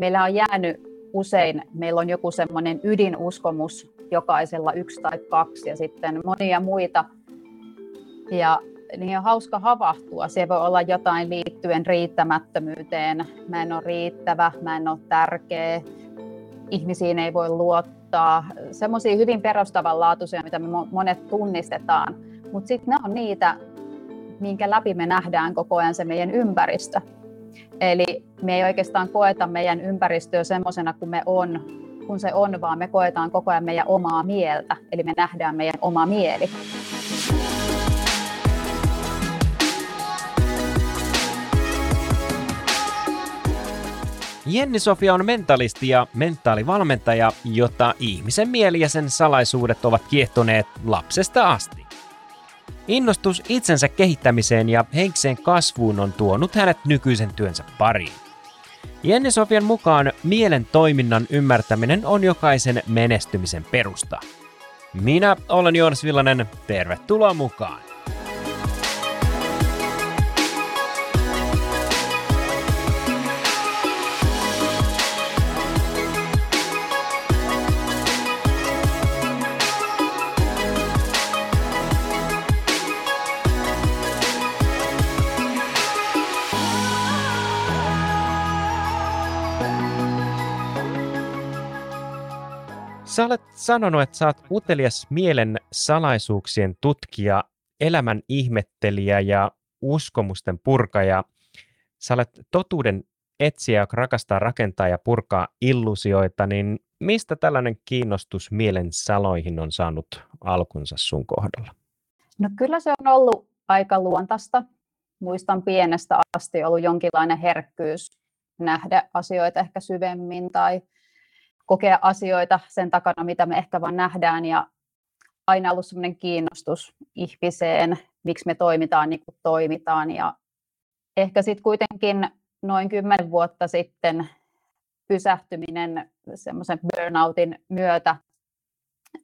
Meillä on jäänyt usein, meillä on joku semmoinen ydinuskomus jokaisella yksi tai kaksi ja sitten monia muita. Ja niin on hauska havahtua. Se voi olla jotain liittyen riittämättömyyteen. Mä en ole riittävä, mä en ole tärkeä, ihmisiin ei voi luottaa. Semmoisia hyvin perustavanlaatuisia, mitä me monet tunnistetaan. Mutta sitten ne on niitä, minkä läpi me nähdään koko ajan se meidän ympäristö. Eli me ei oikeastaan koeta meidän ympäristöä semmoisena kuin me on, kun se on, vaan me koetaan koko ajan meidän omaa mieltä. Eli me nähdään meidän oma mieli. Jenni Sofia on mentalisti ja mentaalivalmentaja, jota ihmisen mieli ja sen salaisuudet ovat kiehtoneet lapsesta asti. Innostus itsensä kehittämiseen ja henkiseen kasvuun on tuonut hänet nykyisen työnsä pariin. Jenni Sofian mukaan mielen toiminnan ymmärtäminen on jokaisen menestymisen perusta. Minä olen Joonas Villanen, tervetuloa mukaan! Sä olet sanonut, että sä oot utelias mielen salaisuuksien tutkija, elämän ihmettelijä ja uskomusten purkaja. Sä olet totuuden etsiä, joka rakastaa rakentaa ja purkaa illusioita, niin mistä tällainen kiinnostus mielen saloihin on saanut alkunsa sun kohdalla? No kyllä se on ollut aika luontaista. Muistan pienestä asti ollut jonkinlainen herkkyys nähdä asioita ehkä syvemmin tai kokea asioita sen takana, mitä me ehkä vaan nähdään. Ja aina ollut sellainen kiinnostus ihmiseen, miksi me toimitaan niin kuin toimitaan. Ja ehkä sitten kuitenkin noin kymmenen vuotta sitten pysähtyminen semmoisen burnoutin myötä,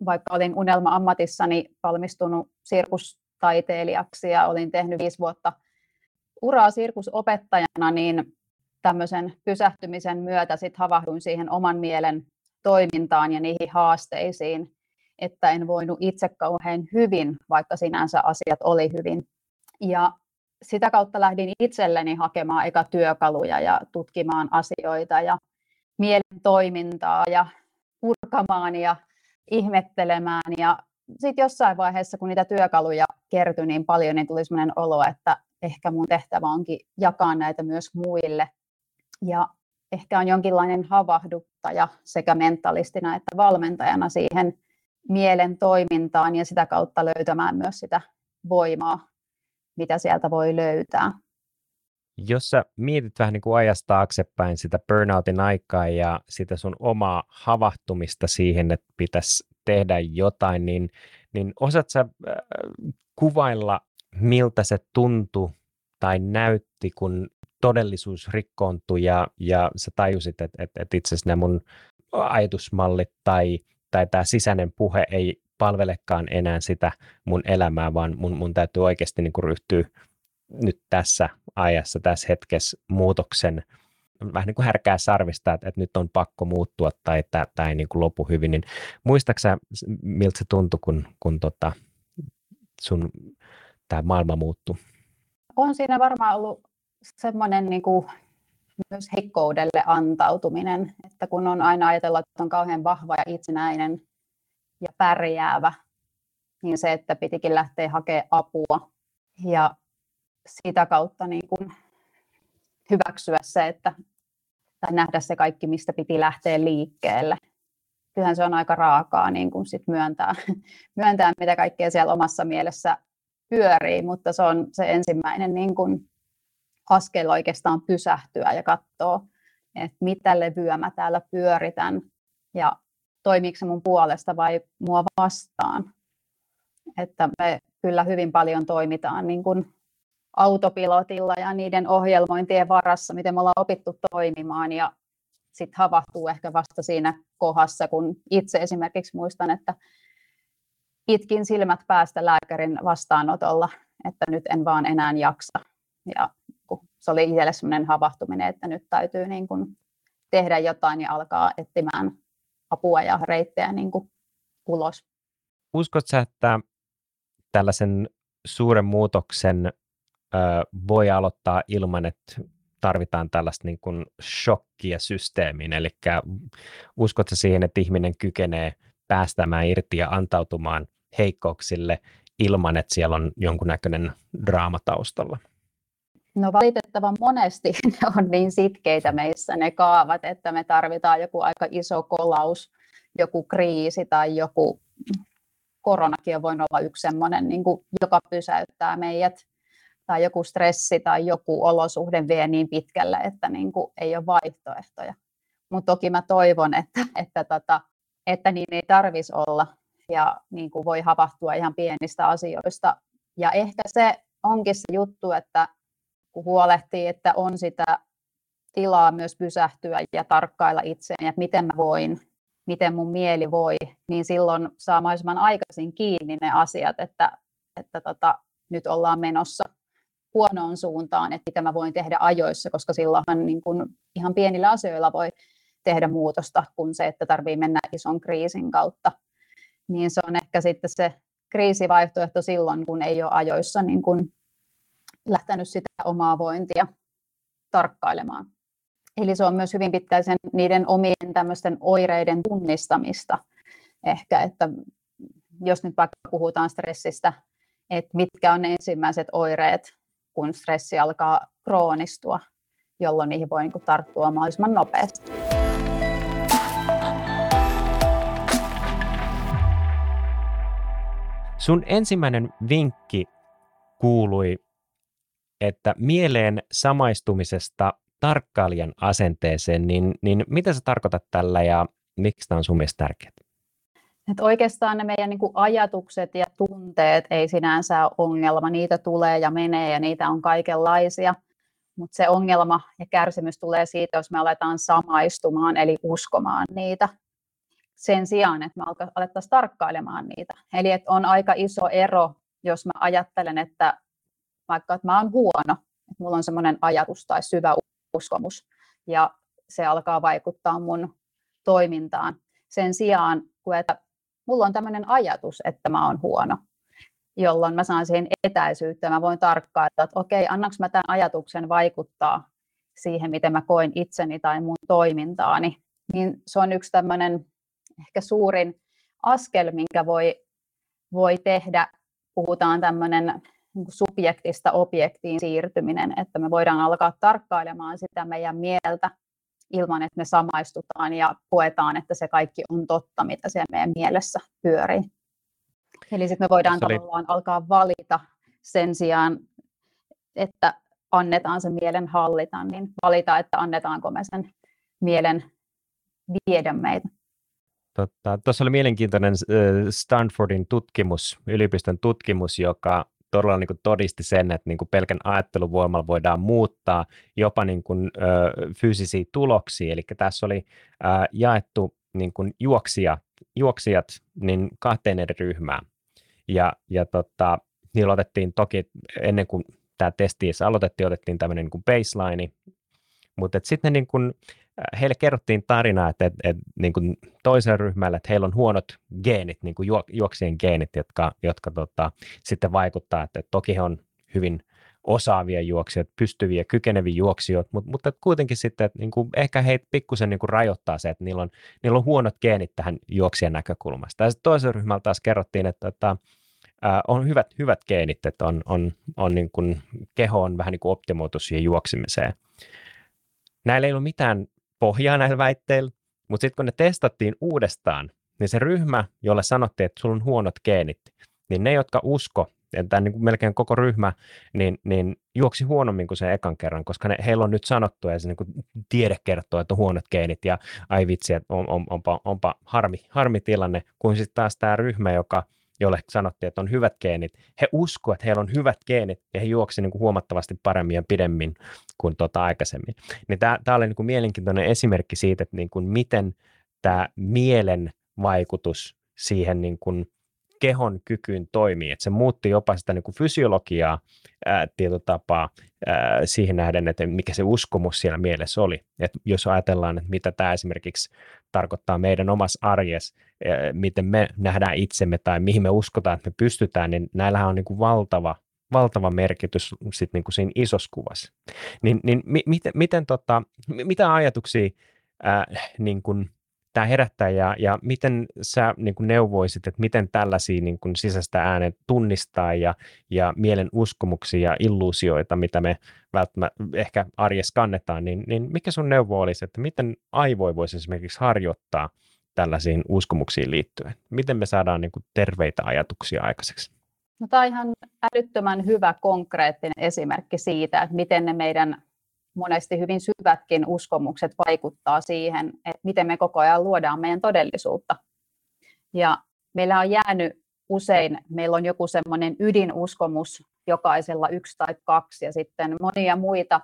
vaikka olin unelma-ammatissani valmistunut sirkustaiteilijaksi ja olin tehnyt viisi vuotta uraa sirkusopettajana, niin tämmöisen pysähtymisen myötä sit havahduin siihen oman mielen toimintaan ja niihin haasteisiin, että en voinut itse kauhean hyvin, vaikka sinänsä asiat oli hyvin. Ja sitä kautta lähdin itselleni hakemaan eka työkaluja ja tutkimaan asioita ja mielen toimintaa ja purkamaan ja ihmettelemään. Ja sitten jossain vaiheessa, kun niitä työkaluja kertyi niin paljon, niin tuli sellainen olo, että ehkä mun tehtävä onkin jakaa näitä myös muille. Ja ehkä on jonkinlainen havahduttaja sekä mentalistina että valmentajana siihen mielen toimintaan ja sitä kautta löytämään myös sitä voimaa, mitä sieltä voi löytää. Jos sä mietit vähän niin kuin ajasta taaksepäin sitä burnoutin aikaa ja sitä sun omaa havahtumista siihen, että pitäisi tehdä jotain, niin, niin osaat sä äh, kuvailla, miltä se tuntui tai näytti, kun todellisuus rikkoontui ja, ja sä tajusit, että, että, että itse asiassa nämä mun ajatusmallit tai, tai tämä sisäinen puhe ei palvelekaan enää sitä mun elämää, vaan mun, mun täytyy oikeasti niin ryhtyä nyt tässä ajassa, tässä hetkessä muutoksen vähän niin kuin härkää sarvista, että, että nyt on pakko muuttua tai että tämä ei niin kuin lopu hyvin, niin muistaaksä, miltä se tuntui, kun, kun tota, sun tämä maailma muuttui? On siinä varmaan ollut semmoinen niin kuin myös heikkoudelle antautuminen, että kun on aina ajatellut, että on kauhean vahva ja itsenäinen ja pärjäävä, niin se, että pitikin lähteä hakemaan apua ja sitä kautta niin kuin hyväksyä se, että tai nähdä se kaikki, mistä piti lähteä liikkeelle. Kyllähän se on aika raakaa niin kuin sit myöntää, myöntää, mitä kaikkea siellä omassa mielessä pyörii, mutta se on se ensimmäinen niin kuin askel oikeastaan pysähtyä ja katsoa, että mitä levyä mä täällä pyöritän ja toimiiko se mun puolesta vai mua vastaan. Että me kyllä hyvin paljon toimitaan niin kuin autopilotilla ja niiden ohjelmointien varassa, miten me ollaan opittu toimimaan ja sitten havahtuu ehkä vasta siinä kohdassa, kun itse esimerkiksi muistan, että itkin silmät päästä lääkärin vastaanotolla, että nyt en vaan enää jaksa. Ja se oli itselle sellainen havahtuminen, että nyt täytyy niin kuin tehdä jotain ja alkaa etsimään apua ja reittejä niin kuin ulos. Uskotko sä, että tällaisen suuren muutoksen ö, voi aloittaa ilman, että tarvitaan tällaista niin kuin shokkia systeemiin, eli uskotko siihen, että ihminen kykenee päästämään irti ja antautumaan heikkouksille ilman, että siellä on jonkunnäköinen draama taustalla? No valitettavan monesti ne on niin sitkeitä meissä ne kaavat, että me tarvitaan joku aika iso kolaus, joku kriisi tai joku koronakin on voinut olla yksi sellainen, niin kuin, joka pysäyttää meidät, tai joku stressi tai joku olosuhde vie niin pitkälle, että niin kuin, ei ole vaihtoehtoja. Mutta toki mä toivon, että, että, tota, että niin ei tarvitsisi olla, ja niin kuin voi havahtua ihan pienistä asioista. Ja ehkä se onkin se juttu, että huolehtii, että on sitä tilaa myös pysähtyä ja tarkkailla itseään, että miten mä voin, miten mun mieli voi, niin silloin saa mahdollisimman aikaisin kiinni ne asiat, että, että tota, nyt ollaan menossa huonoon suuntaan, että mitä mä voin tehdä ajoissa, koska silloinhan niin kun ihan pienillä asioilla voi tehdä muutosta kuin se, että tarvii mennä ison kriisin kautta. Niin se on ehkä sitten se kriisivaihtoehto silloin, kun ei ole ajoissa niin kun lähtenyt sitä omaa vointia tarkkailemaan. Eli se on myös hyvin pitkälti sen, niiden omien tämmöisten oireiden tunnistamista ehkä, että jos nyt vaikka puhutaan stressistä, että mitkä on ne ensimmäiset oireet, kun stressi alkaa kroonistua, jolloin niihin voi niin tarttua mahdollisimman nopeasti. Sun ensimmäinen vinkki kuului että mieleen samaistumisesta tarkkailijan asenteeseen, niin, niin mitä sä tarkoitat tällä ja miksi tämä on sun mielestä tärkeää? Että oikeastaan ne meidän niin ajatukset ja tunteet ei sinänsä ole ongelma. Niitä tulee ja menee ja niitä on kaikenlaisia. Mutta se ongelma ja kärsimys tulee siitä, jos me aletaan samaistumaan eli uskomaan niitä sen sijaan, että me alettaisiin tarkkailemaan niitä. Eli että on aika iso ero, jos mä ajattelen, että vaikka että mä oon huono, että mulla on semmoinen ajatus tai syvä uskomus ja se alkaa vaikuttaa mun toimintaan. Sen sijaan, kun että mulla on tämmöinen ajatus, että mä oon huono, jolloin mä saan siihen etäisyyttä, mä voin tarkkailla, että okei, annaks mä tämän ajatuksen vaikuttaa siihen, miten mä koin itseni tai mun toimintaani, niin se on yksi tämmöinen ehkä suurin askel, minkä voi, voi tehdä. Puhutaan tämmöinen subjektista objektiin siirtyminen, että me voidaan alkaa tarkkailemaan sitä meidän mieltä ilman, että me samaistutaan ja koetaan, että se kaikki on totta, mitä siellä meidän mielessä pyörii. Eli sitten me voidaan oli... tavallaan alkaa valita sen sijaan, että annetaan sen mielen hallita, niin valita, että annetaanko me sen mielen viedä meitä. Totta. Tuossa oli mielenkiintoinen Stanfordin tutkimus, yliopiston tutkimus, joka todella niin kuin todisti sen, että niin kuin pelkän ajatteluvoimalla voidaan muuttaa jopa niin kuin, ö, fyysisiä tuloksia. Eli tässä oli ö, jaettu niin kuin juoksia, juoksijat niin kahteen eri ryhmään. Ja, ja tota, niillä otettiin toki ennen kuin tämä testi aloitettiin, otettiin tämmöinen niin baseline, mutta sitten niin kuin, heille kerrottiin tarina, että, että, että niin kuin toiselle ryhmälle, että heillä on huonot geenit, niin kuin juoksien geenit, jotka, jotka tota, sitten vaikuttaa, että, että toki he on hyvin osaavia juoksijoita, pystyviä, kykeneviä juoksijoita, mutta, mutta kuitenkin sitten, että niin kuin ehkä heitä pikkusen niin rajoittaa se, että niillä on, niillä on huonot geenit tähän juoksien näkökulmasta. Ja sitten toisella ryhmällä taas kerrottiin, että, että on hyvät, hyvät geenit, että on, on, on niin kuin, keho on vähän niin kuin optimoitu siihen juoksimiseen. Näillä ei ollut mitään pohjaa näillä väitteillä, mutta sitten kun ne testattiin uudestaan, niin se ryhmä, jolle sanottiin, että sulla on huonot geenit, niin ne, jotka usko, että niin kuin melkein koko ryhmä, niin, niin juoksi huonommin kuin se ekan kerran, koska ne, heillä on nyt sanottu, ja se niin kuin tiede kertoo, että on huonot geenit, ja ai vitsi, että on, on, onpa, onpa harmi, harmi tilanne, kun sitten taas tämä ryhmä, joka – jolle sanottiin, että on hyvät geenit, he uskoivat, että heillä on hyvät geenit ja he juoksivat niin kuin huomattavasti paremmin ja pidemmin kuin tuota aikaisemmin. Niin tämä, oli niin kuin mielenkiintoinen esimerkki siitä, että niin kuin miten tämä mielen vaikutus siihen niin kuin kehon kykyyn toimii, että se muutti jopa sitä niin kuin fysiologiaa ää, tietotapaa ää, siihen nähden, että mikä se uskomus siellä mielessä oli. Et jos ajatellaan, että mitä tämä esimerkiksi tarkoittaa meidän omassa arjessa, ää, miten me nähdään itsemme tai mihin me uskotaan, että me pystytään, niin näillähän on niin kuin valtava valtava merkitys sit niin kuin siinä isossa kuvassa. Niin, niin mi, miten, miten tota, mitä ajatuksia ää, niin kuin, tämä herättää ja, ja miten sä niin kuin neuvoisit, että miten tällaisia niin kuin sisäistä äänet tunnistaa ja, ja mielen uskomuksia ja illuusioita, mitä me välttämättä ehkä arjessa kannetaan, niin, niin mikä sun neuvo olisi, että miten aivoja voisi esimerkiksi harjoittaa tällaisiin uskomuksiin liittyen? Miten me saadaan niin kuin terveitä ajatuksia aikaiseksi? No, tämä on ihan älyttömän hyvä konkreettinen esimerkki siitä, että miten ne meidän monesti hyvin syvätkin uskomukset vaikuttaa siihen, että miten me koko ajan luodaan meidän todellisuutta. Ja meillä on jäänyt usein, meillä on joku semmoinen ydinuskomus jokaisella yksi tai kaksi ja sitten monia muita.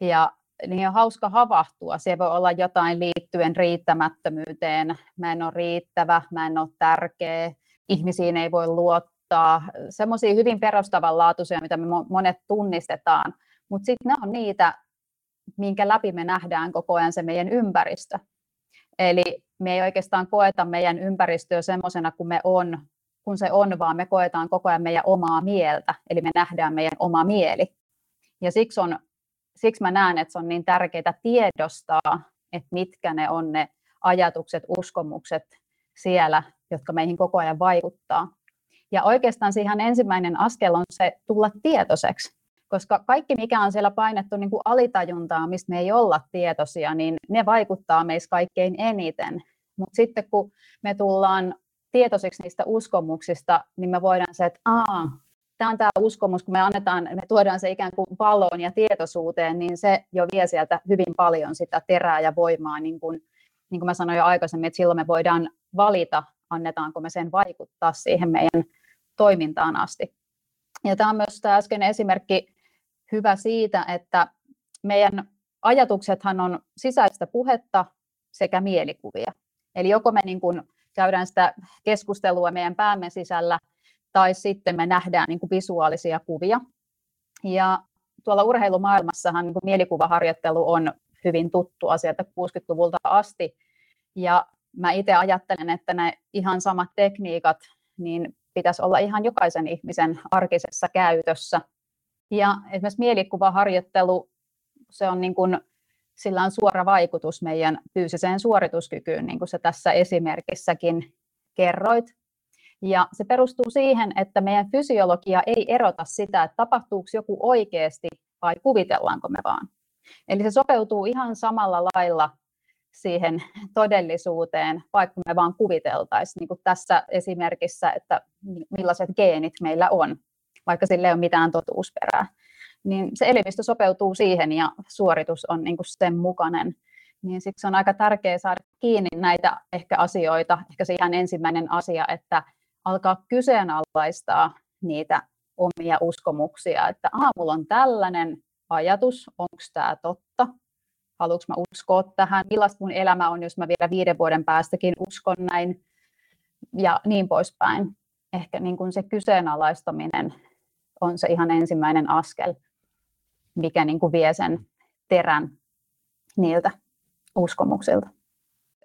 Ja niin on hauska havahtua. Se voi olla jotain liittyen riittämättömyyteen. Mä en ole riittävä, mä en ole tärkeä, ihmisiin ei voi luottaa. Semmoisia hyvin perustavanlaatuisia, mitä me monet tunnistetaan. Mutta sitten ne on niitä minkä läpi me nähdään koko ajan se meidän ympäristö. Eli me ei oikeastaan koeta meidän ympäristöä semmoisena kuin me on, kun se on, vaan me koetaan koko ajan meidän omaa mieltä, eli me nähdään meidän oma mieli. Ja siksi, on, siksi mä näen, että se on niin tärkeää tiedostaa, että mitkä ne on ne ajatukset, uskomukset siellä, jotka meihin koko ajan vaikuttaa. Ja oikeastaan siihen ensimmäinen askel on se tulla tietoiseksi koska kaikki, mikä on siellä painettu niin kuin alitajuntaa, mistä me ei olla tietoisia, niin ne vaikuttaa meissä kaikkein eniten. Mutta sitten kun me tullaan tietoiseksi niistä uskomuksista, niin me voidaan se, että Aa, tämä on tämä uskomus, kun me annetaan, me tuodaan se ikään kuin valoon ja tietoisuuteen, niin se jo vie sieltä hyvin paljon sitä terää ja voimaa, niin kuin, niin kuin mä sanoin jo aikaisemmin, että silloin me voidaan valita, annetaanko me sen vaikuttaa siihen meidän toimintaan asti. Ja tämä on myös tämä äsken esimerkki hyvä siitä, että meidän ajatuksethan on sisäistä puhetta sekä mielikuvia. Eli joko me niin kuin käydään sitä keskustelua meidän päämme sisällä, tai sitten me nähdään niin kuin visuaalisia kuvia. Ja tuolla urheilumaailmassahan niin kuin mielikuvaharjoittelu on hyvin tuttua sieltä 60-luvulta asti. Ja mä itse ajattelen, että ne ihan samat tekniikat niin pitäisi olla ihan jokaisen ihmisen arkisessa käytössä ja esimerkiksi mielikuvaharjoittelu, se on niin kuin, sillä on suora vaikutus meidän fyysiseen suorituskykyyn, niin kuin sä tässä esimerkissäkin kerroit. Ja se perustuu siihen, että meidän fysiologia ei erota sitä, että tapahtuuko joku oikeasti vai kuvitellaanko me vaan. Eli se sopeutuu ihan samalla lailla siihen todellisuuteen, vaikka me vaan kuviteltaisiin, niin kuin tässä esimerkissä, että millaiset geenit meillä on vaikka sille ei ole mitään totuusperää. Niin se elimistö sopeutuu siihen ja suoritus on niin kuin sen mukainen. Niin siksi on aika tärkeää saada kiinni näitä ehkä asioita, ehkä se ihan ensimmäinen asia, että alkaa kyseenalaistaa niitä omia uskomuksia, että ah, mulla on tällainen ajatus, onko tämä totta, haluanko mä uskoa tähän, millaista mun elämä on, jos mä vielä viiden vuoden päästäkin uskon näin, ja niin poispäin. Ehkä niin kuin se kyseenalaistaminen on se ihan ensimmäinen askel, mikä niin kuin vie sen terän niiltä uskomuksilta.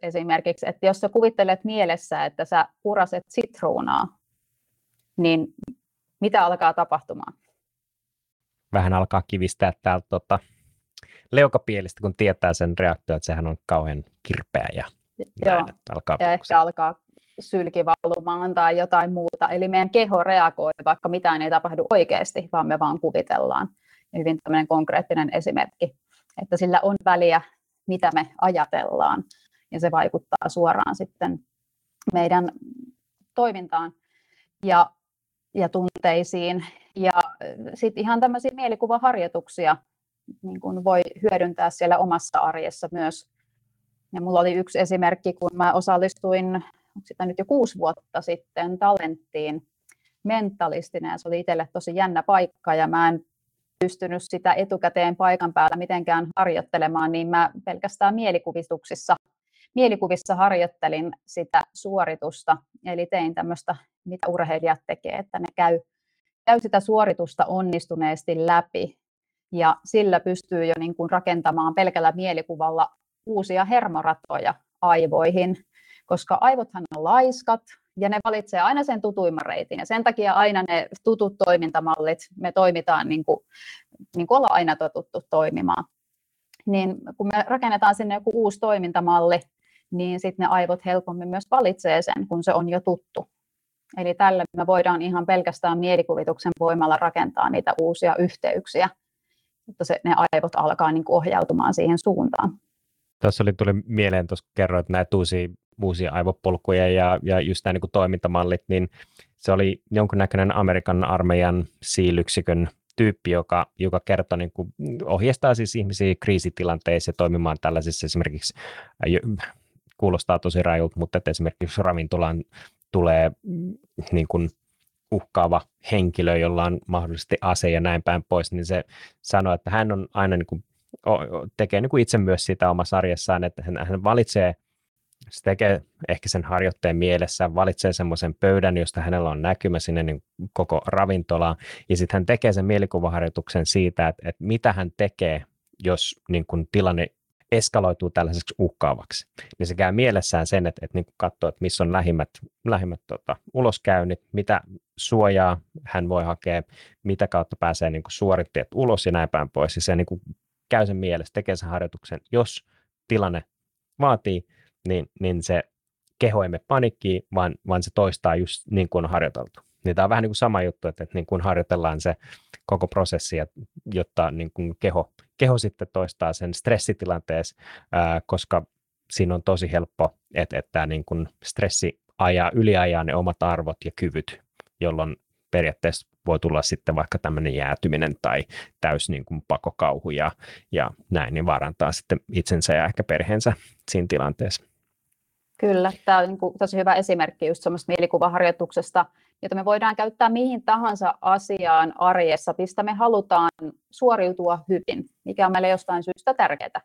Esimerkiksi, että jos sä kuvittelet mielessä, että sä puraset sitruunaa, niin mitä alkaa tapahtumaan? Vähän alkaa kivistää täältä tota, leukapielistä, kun tietää sen reaktio, että sehän on kauhean kirpeä ja, Joo. Näin, alkaa ja ehkä alkaa sylkivalumaan tai jotain muuta. Eli meidän keho reagoi, vaikka mitään ei tapahdu oikeasti, vaan me vaan kuvitellaan. Hyvin tämmöinen konkreettinen esimerkki, että sillä on väliä, mitä me ajatellaan, ja se vaikuttaa suoraan sitten meidän toimintaan ja, ja tunteisiin. Ja sitten ihan tämmöisiä mielikuvaharjoituksia niin kun voi hyödyntää siellä omassa arjessa myös. Ja mulla oli yksi esimerkki, kun mä osallistuin sitä nyt jo kuusi vuotta sitten talenttiin mentalistina? Ja se oli itselle tosi jännä paikka ja mä en pystynyt sitä etukäteen paikan päällä mitenkään harjoittelemaan, niin mä pelkästään mielikuvituksissa mielikuvissa harjoittelin sitä suoritusta, eli tein tämmöistä, mitä urheilijat tekee, että ne käy, käy sitä suoritusta onnistuneesti läpi, ja sillä pystyy jo niin kuin rakentamaan pelkällä mielikuvalla uusia hermoratoja aivoihin, koska aivothan on laiskat, ja ne valitsee aina sen tutuimman reitin. Ja sen takia aina ne tutut toimintamallit, me toimitaan niin kuin, niin kuin ollaan aina totuttu toimimaan. Niin kun me rakennetaan sinne joku uusi toimintamalli, niin sitten ne aivot helpommin myös valitsee sen, kun se on jo tuttu. Eli tällä me voidaan ihan pelkästään mielikuvituksen voimalla rakentaa niitä uusia yhteyksiä, että se, ne aivot alkaa niin ohjautumaan siihen suuntaan. Tuossa oli, tuli mieleen, tuossa kerroit näitä uusia uusia aivopolkuja ja, ja just nämä niin toimintamallit, niin se oli jonkunnäköinen Amerikan armeijan siilyksikön tyyppi, joka, joka kertoo, niin kuin, ohjeistaa siis ihmisiä kriisitilanteissa toimimaan tällaisissa esimerkiksi, kuulostaa tosi rajulta, mutta että esimerkiksi ravintolaan tulee niin kuin, uhkaava henkilö, jolla on mahdollisesti ase ja näin päin pois, niin se sanoo, että hän on aina niin kuin, tekee niin kuin itse myös sitä omassa arjessaan, että hän, hän valitsee se tekee ehkä sen harjoitteen mielessä, valitsee semmoisen pöydän, josta hänellä on näkymä sinne niin koko ravintolaan, ja sitten hän tekee sen mielikuvaharjoituksen siitä, että, että mitä hän tekee, jos niin kun tilanne eskaloituu tällaiseksi uhkaavaksi. Niin se käy mielessään sen, että, että niin katsoo, että missä on lähimmät, lähimmät tota, uloskäynnit, mitä suojaa hän voi hakea, mitä kautta pääsee niin suoritteet ulos ja näin päin pois. Ja se niin käy sen mielessä, tekee sen harjoituksen, jos tilanne vaatii, niin, niin se keho ei mene panikkiin, vaan, vaan se toistaa just niin kuin on harjoiteltu. Niin tämä on vähän niin kuin sama juttu, että, että niin kuin harjoitellaan se koko prosessi, jotta niin kuin keho, keho sitten toistaa sen stressitilanteessa, ää, koska siinä on tosi helppo, että, että niin kuin stressi ajaa, yliajaa ne omat arvot ja kyvyt, jolloin periaatteessa voi tulla sitten vaikka tämmöinen jäätyminen tai täys niin kuin pakokauhu ja, ja näin, niin vaarantaa sitten itsensä ja ehkä perheensä siinä tilanteessa. Kyllä, tämä on niin kuin tosi hyvä esimerkki just semmoista mielikuvaharjoituksesta, jota me voidaan käyttää mihin tahansa asiaan arjessa, mistä me halutaan suoriutua hyvin, mikä on meille jostain syystä tärkeää.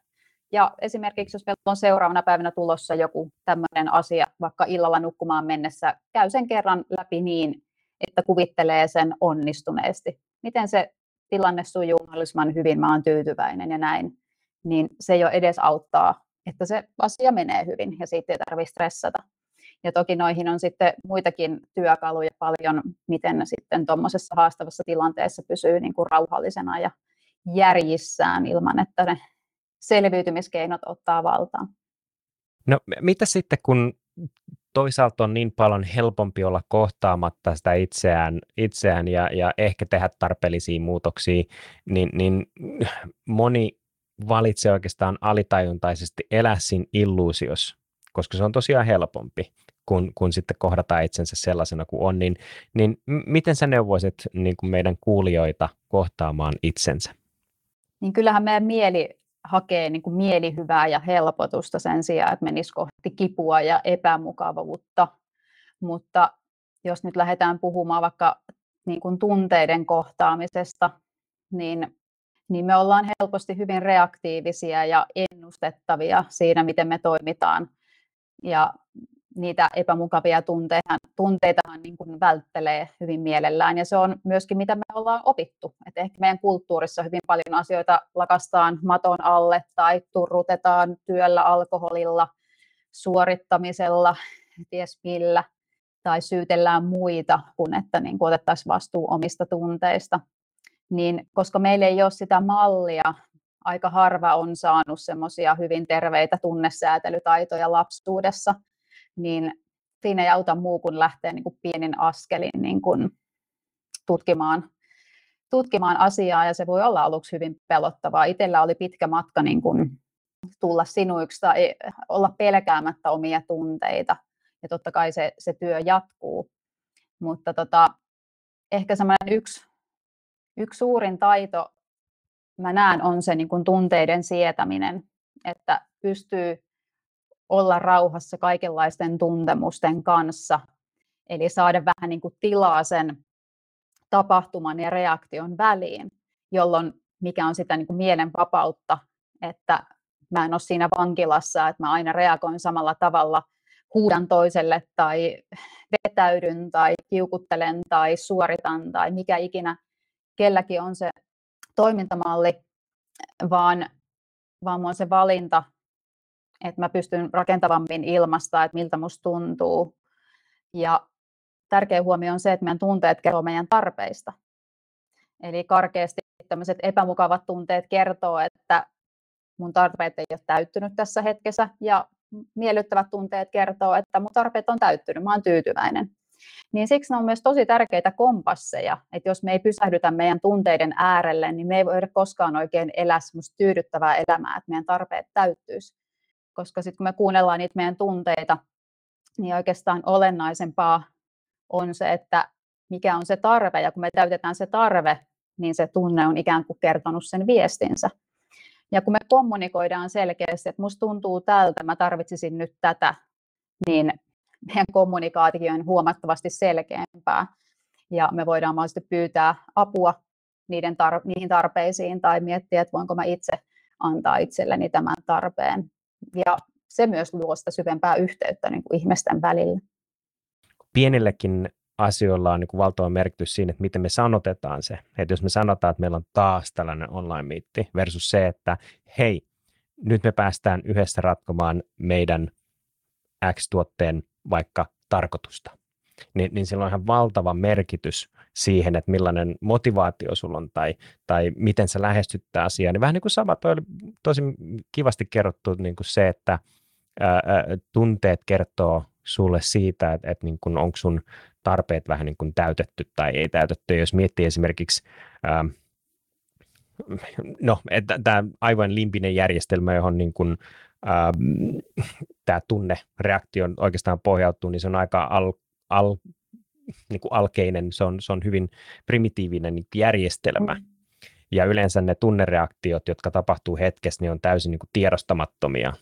Ja esimerkiksi jos meillä on seuraavana päivänä tulossa joku tämmöinen asia, vaikka illalla nukkumaan mennessä, käy sen kerran läpi niin, että kuvittelee sen onnistuneesti. Miten se tilanne sujuu mahdollisimman hyvin, mä oon tyytyväinen ja näin, niin se jo edes auttaa että se asia menee hyvin ja siitä ei tarvitse stressata. Ja toki noihin on sitten muitakin työkaluja paljon, miten sitten tuommoisessa haastavassa tilanteessa pysyy niin kuin rauhallisena ja järjissään ilman, että ne selviytymiskeinot ottaa valtaan. No mitä sitten, kun toisaalta on niin paljon helpompi olla kohtaamatta sitä itseään, itseään ja, ja ehkä tehdä tarpeellisia muutoksia, niin, niin moni valitsee oikeastaan alitajuntaisesti elää siinä illuusiossa, koska se on tosiaan helpompi, kun, kun sitten kohdata itsensä sellaisena kuin on, niin, niin miten sä neuvoisit niin kuin meidän kuulijoita kohtaamaan itsensä? Niin kyllähän meidän mieli hakee niin kuin mielihyvää ja helpotusta sen sijaan, että menisi kohti kipua ja epämukavuutta. Mutta jos nyt lähdetään puhumaan vaikka niin kuin tunteiden kohtaamisesta, niin niin me ollaan helposti hyvin reaktiivisia ja ennustettavia siinä, miten me toimitaan. Ja niitä epämukavia tunteita, tunteitahan niin kuin välttelee hyvin mielellään. Ja se on myöskin, mitä me ollaan opittu. Et ehkä meidän kulttuurissa hyvin paljon asioita lakastaan maton alle tai turrutetaan työllä, alkoholilla, suorittamisella, ties millä, tai syytellään muita, kun että niin kuin otettaisiin vastuu omista tunteista niin koska meillä ei ole sitä mallia, aika harva on saanut semmoisia hyvin terveitä tunnesäätelytaitoja lapsuudessa, niin siinä ei auta muu kuin lähteä niin kuin pienin askelin niin kuin tutkimaan, tutkimaan asiaa, ja se voi olla aluksi hyvin pelottavaa. Itellä oli pitkä matka niin kuin tulla sinuiksi tai olla pelkäämättä omia tunteita, ja totta kai se, se työ jatkuu. Mutta tota, ehkä semmoinen yksi yksi suurin taito, mä näen, on se niin kuin tunteiden sietäminen, että pystyy olla rauhassa kaikenlaisten tuntemusten kanssa, eli saada vähän niin kuin tilaa sen tapahtuman ja reaktion väliin, jolloin mikä on sitä niin kuin mielen vapautta, että mä en ole siinä vankilassa, että mä aina reagoin samalla tavalla, huudan toiselle tai vetäydyn tai kiukuttelen tai suoritan tai mikä ikinä kelläkin on se toimintamalli, vaan, vaan on se valinta, että mä pystyn rakentavammin ilmasta, että miltä musta tuntuu. Ja tärkeä huomio on se, että meidän tunteet kertoo meidän tarpeista. Eli karkeasti tämmöiset epämukavat tunteet kertoo, että mun tarpeet ei ole täyttynyt tässä hetkessä ja miellyttävät tunteet kertoo, että mun tarpeet on täyttynyt, mä oon tyytyväinen. Niin siksi ne on myös tosi tärkeitä kompasseja, että jos me ei pysähdytä meidän tunteiden äärelle, niin me ei voida koskaan oikein elää semmoista tyydyttävää elämää, että meidän tarpeet täyttyisi. Koska sitten kun me kuunnellaan niitä meidän tunteita, niin oikeastaan olennaisempaa on se, että mikä on se tarve, ja kun me täytetään se tarve, niin se tunne on ikään kuin kertonut sen viestinsä. Ja kun me kommunikoidaan selkeästi, että musta tuntuu tältä, mä tarvitsisin nyt tätä, niin meidän kommunikaatio on huomattavasti selkeämpää. Ja me voidaan mahdollisesti pyytää apua niiden tar- niihin tarpeisiin tai miettiä, että voinko mä itse antaa itselleni tämän tarpeen. Ja se myös luo sitä syvempää yhteyttä niin kuin ihmisten välillä. Pienillekin asioilla on niin kuin valtava merkitys siinä, että miten me sanotetaan se. Että jos me sanotaan, että meillä on taas tällainen online-miitti versus se, että hei, nyt me päästään yhdessä ratkomaan meidän X-tuotteen vaikka tarkoitusta, niin, niin sillä on ihan valtava merkitys siihen, että millainen motivaatio sulla on tai, tai miten sä lähestyt tätä asiaa. Niin vähän niin kuin sama, toi oli tosi kivasti kerrottu niin kuin se, että ää, tunteet kertoo sulle siitä, että, että niin kuin onko sun tarpeet vähän niin kuin täytetty tai ei täytetty. Jos miettii esimerkiksi, ää, no, tämä aivan limpinen järjestelmä, johon niin kuin, ää, tämä tunnereaktio oikeastaan pohjautuu, niin se on aika al, al, niin kuin alkeinen, se on, se on hyvin primitiivinen järjestelmä. Mm. Ja yleensä ne tunnereaktiot, jotka tapahtuu hetkessä, niin on täysin niin kuin tiedostamattomia.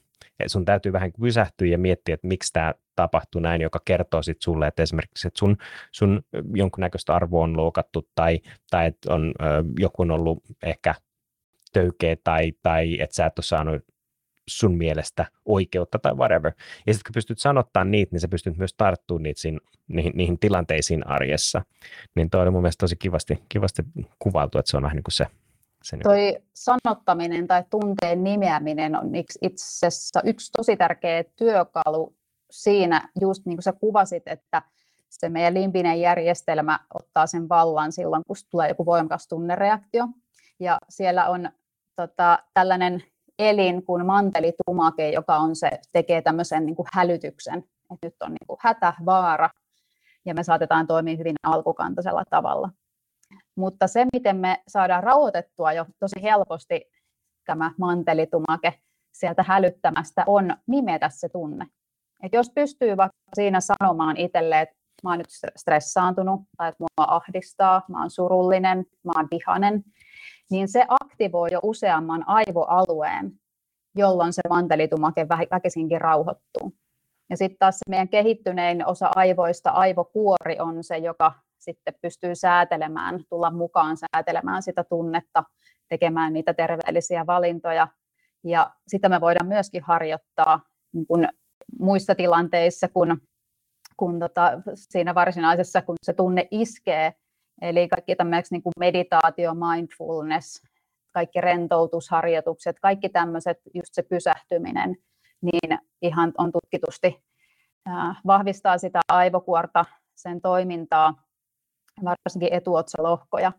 Et sun täytyy vähän pysähtyä ja miettiä, että miksi tämä tapahtuu näin, joka kertoo sitten sulle, että esimerkiksi että sun, sun jonkunnäköistä arvoa on loukattu tai, tai että on, ö, joku on ollut ehkä töykeä tai, tai että sä et ole saanut sun mielestä oikeutta tai whatever. Ja sitten kun pystyt sanottaa niitä, niin sä pystyt myös tarttumaan niitä siinä, niihin, niihin tilanteisiin arjessa. Niin toi oli mun mielestä tosi kivasti, kivasti kuvailtu, että se on vähän niin kuin se, se Toi niin sanottaminen tai tunteen nimeäminen on itse asiassa yksi tosi tärkeä työkalu siinä, just niin kuin sä kuvasit, että se meidän limpinen järjestelmä ottaa sen vallan silloin, kun tulee joku voimakas tunnereaktio. Ja siellä on tota, tällainen elin kuin mantelitumake, joka on se, tekee tämmöisen niin kuin hälytyksen, että nyt on niin kuin hätä, vaara, ja me saatetaan toimia hyvin alkukantaisella tavalla. Mutta se, miten me saadaan rauhoitettua jo tosi helposti tämä mantelitumake sieltä hälyttämästä, on nimetä se tunne. Et jos pystyy vaikka siinä sanomaan itselleen, että mä oon nyt stressaantunut tai että mua ahdistaa, mä oon surullinen, mä oon vihanen, niin se aktivoi jo useamman aivoalueen, jolloin se mantelitumake väkisinkin rauhoittuu. Ja sitten taas meidän kehittynein osa aivoista, aivokuori, on se, joka sitten pystyy säätelemään, tulla mukaan säätelemään sitä tunnetta, tekemään niitä terveellisiä valintoja. Ja sitä me voidaan myöskin harjoittaa niin kun muissa tilanteissa kuin, kun tota, siinä varsinaisessa, kun se tunne iskee. Eli kaikki tämmöiseksi niin kuin meditaatio, mindfulness, kaikki rentoutusharjoitukset, kaikki tämmöiset, just se pysähtyminen, niin ihan on tutkitusti vahvistaa sitä aivokuorta, sen toimintaa, varsinkin etuotsalohkoja,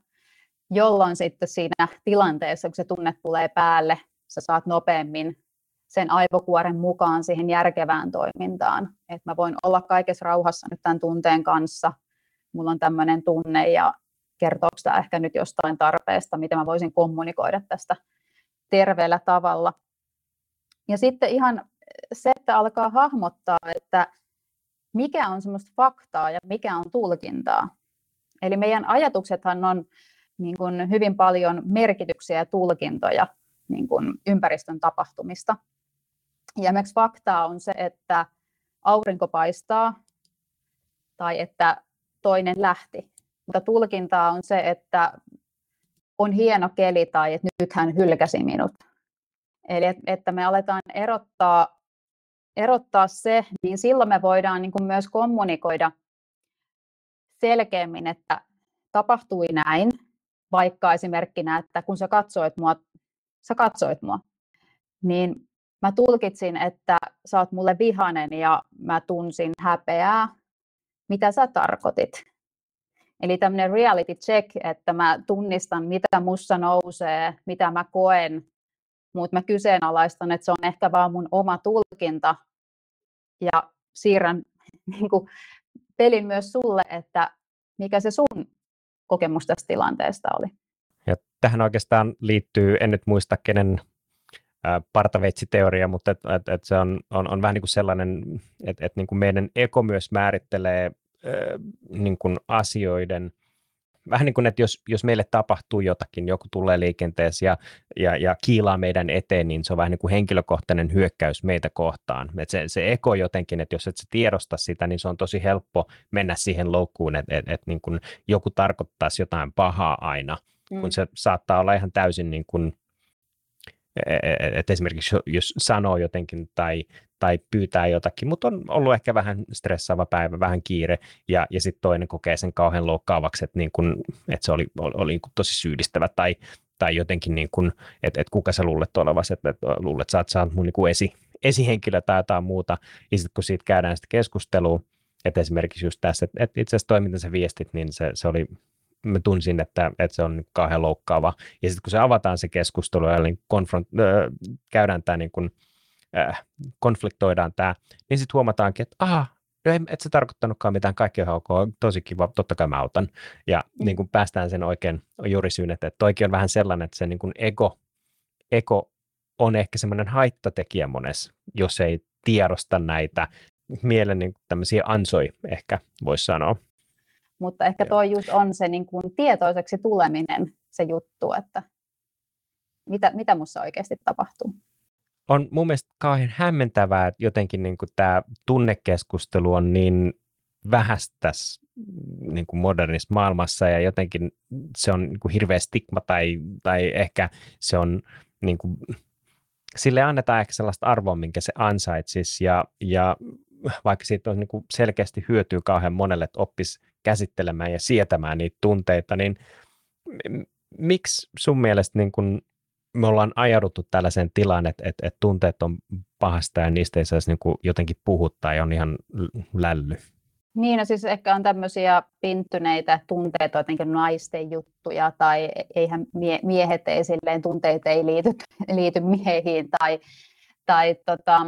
jolloin sitten siinä tilanteessa, kun se tunne tulee päälle, sä saat nopeammin sen aivokuoren mukaan siihen järkevään toimintaan. Että mä voin olla kaikessa rauhassa nyt tämän tunteen kanssa. Mulla on tämmöinen tunne ja kertooko tämä ehkä nyt jostain tarpeesta, miten mä voisin kommunikoida tästä terveellä tavalla. Ja sitten ihan se, että alkaa hahmottaa, että mikä on semmoista faktaa ja mikä on tulkintaa. Eli meidän ajatuksethan on niin kuin hyvin paljon merkityksiä ja tulkintoja niin kuin ympäristön tapahtumista. Ja esimerkiksi faktaa on se, että aurinko paistaa tai että toinen lähti. Mutta tulkintaa on se, että on hieno keli tai että nyt hän hylkäsi minut. Eli että me aletaan erottaa, erottaa se, niin silloin me voidaan niin kuin myös kommunikoida selkeämmin, että tapahtui näin, vaikka esimerkkinä, että kun sä katsoit mua, sä katsoit mua, niin mä tulkitsin, että sä oot mulle vihanen ja mä tunsin häpeää. Mitä sä tarkoitit? Eli tämmöinen reality check, että mä tunnistan, mitä mussa nousee, mitä mä koen, mutta mä kyseenalaistan, että se on ehkä vaan mun oma tulkinta ja siirrän niin kuin, pelin myös sulle, että mikä se sun kokemus tästä tilanteesta oli. Ja tähän oikeastaan liittyy, en nyt muista kenen partavetsiteoria, mutta et, et, et se on, on, on vähän niin kuin sellainen, että et niin kuin meidän eko myös määrittelee niin kuin asioiden, vähän niin kuin, että jos, jos meille tapahtuu jotakin, joku tulee liikenteessä ja, ja, ja kiilaa meidän eteen, niin se on vähän niin kuin henkilökohtainen hyökkäys meitä kohtaan. Et se, se eko jotenkin, että jos et sä tiedosta sitä, niin se on tosi helppo mennä siihen loukkuun, että et, et niin kuin joku tarkoittaisi jotain pahaa aina, mm. kun se saattaa olla ihan täysin niin kuin että esimerkiksi jos sanoo jotenkin tai, tai pyytää jotakin, mutta on ollut ehkä vähän stressaava päivä, vähän kiire, ja, ja sitten toinen kokee sen kauhean loukkaavaksi, että, niin kun, että se oli, oli, oli niin tosi syyllistävä, tai, tai jotenkin, niin kun, että, että kuka sä luulet olevasi, että, että luulet, että sä oot, mun niin esi, esihenkilö tai jotain muuta, ja sitten kun siitä käydään sitä keskustelua, että esimerkiksi just tässä, että, että itse asiassa toi, mitä sä viestit, niin se, se oli mä tunsin, että, että se on kauhean loukkaava. Ja sitten kun se avataan se keskustelu niin konfront, äh, käydään tämä niin kuin, äh, konfliktoidaan tämä, niin sitten huomataankin, että aha, no et se tarkoittanutkaan mitään, kaikki on ok, tosi kiva, totta kai mä autan. Ja mm. niin kuin päästään sen oikein juurisyyn, että toikin on vähän sellainen, että se niin kuin ego, ego on ehkä semmoinen haittatekijä monessa, jos ei tiedosta näitä mielen niin tämmöisiä ansoi ehkä voisi sanoa. Mutta ehkä tuo just on se niin kuin tietoiseksi tuleminen se juttu, että mitä, mitä minussa oikeasti tapahtuu. On mun mielestä kauhean hämmentävää, että jotenkin niin kuin tämä tunnekeskustelu on niin vähästäs niin kuin modernissa maailmassa ja jotenkin se on niin kuin hirveä stigma tai, tai ehkä se on niin kuin, sille annetaan ehkä sellaista arvoa, minkä se ansaitsisi ja, ja vaikka siitä on niin kuin selkeästi hyötyä kauhean monelle, että oppisi käsittelemään ja sietämään niitä tunteita, niin miksi sun mielestä niin kun me ollaan ajauduttu tällaiseen tilaan, että, että, että tunteet on pahasta ja niistä ei saisi niin jotenkin puhuttaa ja on ihan lälly? Niin, no siis ehkä on tämmöisiä pinttyneitä tunteita, jotenkin naisten juttuja, tai eihän mie- miehet ei silleen, tunteet ei liity, liity miehiin, tai, tai tota,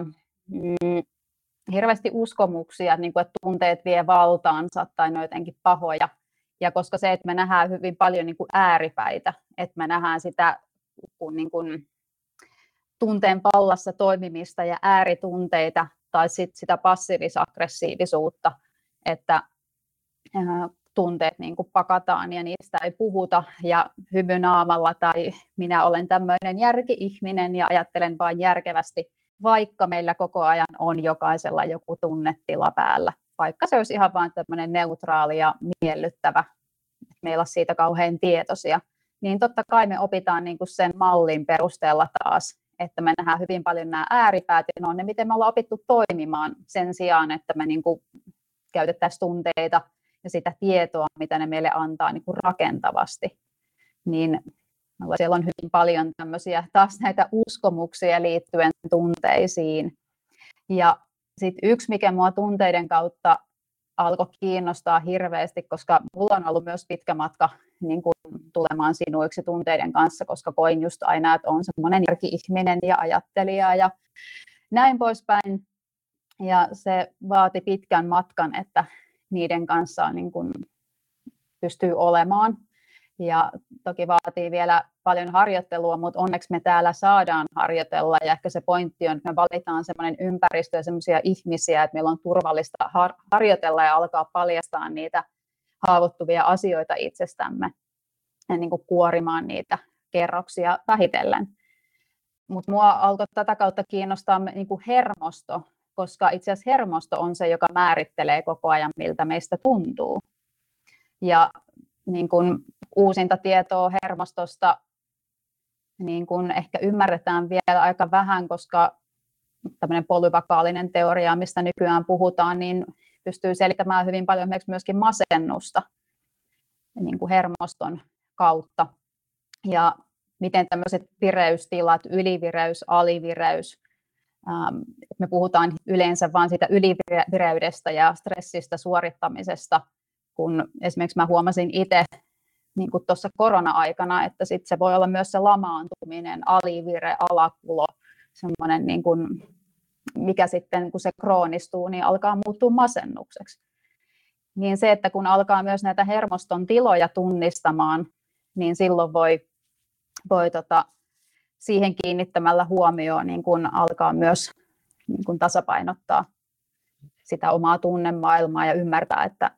mm, hirveästi uskomuksia, niin kuin, että tunteet vie valtaansa tai ne jotenkin pahoja. Ja koska se, että me nähdään hyvin paljon niin kuin ääripäitä, että me nähdään sitä kun niin kuin tunteen pallassa toimimista ja ääritunteita tai sit sitä passiivis-aggressiivisuutta, että tunteet niin kuin pakataan ja niistä ei puhuta ja hymynaamalla tai minä olen tämmöinen järki-ihminen ja ajattelen vain järkevästi, vaikka meillä koko ajan on jokaisella joku tunnetila päällä. Vaikka se olisi ihan vain tämmöinen neutraali ja miellyttävä, meillä on siitä kauhean tietoisia, niin totta kai me opitaan niin kuin sen mallin perusteella taas, että me nähdään hyvin paljon nämä ääripäät ja ne on ne, miten me ollaan opittu toimimaan sen sijaan, että me niin kuin käytettäisiin tunteita ja sitä tietoa, mitä ne meille antaa niin kuin rakentavasti. Niin siellä on hyvin paljon tämmöisiä taas näitä uskomuksia liittyen tunteisiin. Ja sitten yksi, mikä mua tunteiden kautta alkoi kiinnostaa hirveästi, koska mulla on ollut myös pitkä matka niin kuin tulemaan sinuiksi tunteiden kanssa, koska koin just aina, että on semmoinen järki-ihminen ja ajattelija ja näin poispäin. Ja se vaati pitkän matkan, että niiden kanssa niin kuin pystyy olemaan. Ja toki vaatii vielä paljon harjoittelua, mutta onneksi me täällä saadaan harjoitella. Ja ehkä se pointti on, että me valitaan sellainen ympäristö ja sellaisia ihmisiä, että meillä on turvallista har- harjoitella ja alkaa paljastaa niitä haavoittuvia asioita itsestämme ja niin kuin kuorimaan niitä kerroksia vähitellen. Mutta mua alkoi tätä kautta kiinnostaa niin kuin hermosto, koska itse asiassa hermosto on se, joka määrittelee koko ajan, miltä meistä tuntuu. Ja niin kuin uusinta tietoa hermostosta niin kun ehkä ymmärretään vielä aika vähän, koska tämmöinen polyvakaalinen teoria, mistä nykyään puhutaan, niin pystyy selittämään hyvin paljon myöskin masennusta niin kuin hermoston kautta. Ja miten tämmöiset vireystilat, ylivireys, alivireys, ähm, me puhutaan yleensä vain siitä ylivireydestä ja stressistä suorittamisesta, kun esimerkiksi mä huomasin itse niin kuin tuossa korona-aikana, että sit se voi olla myös se lamaantuminen, alivire, alakulo, semmoinen niin kuin, mikä sitten kun se kroonistuu, niin alkaa muuttua masennukseksi. Niin se, että kun alkaa myös näitä hermoston tiloja tunnistamaan, niin silloin voi, voi tota, siihen kiinnittämällä huomioon niin kun alkaa myös niin kun tasapainottaa sitä omaa tunnemaailmaa ja ymmärtää, että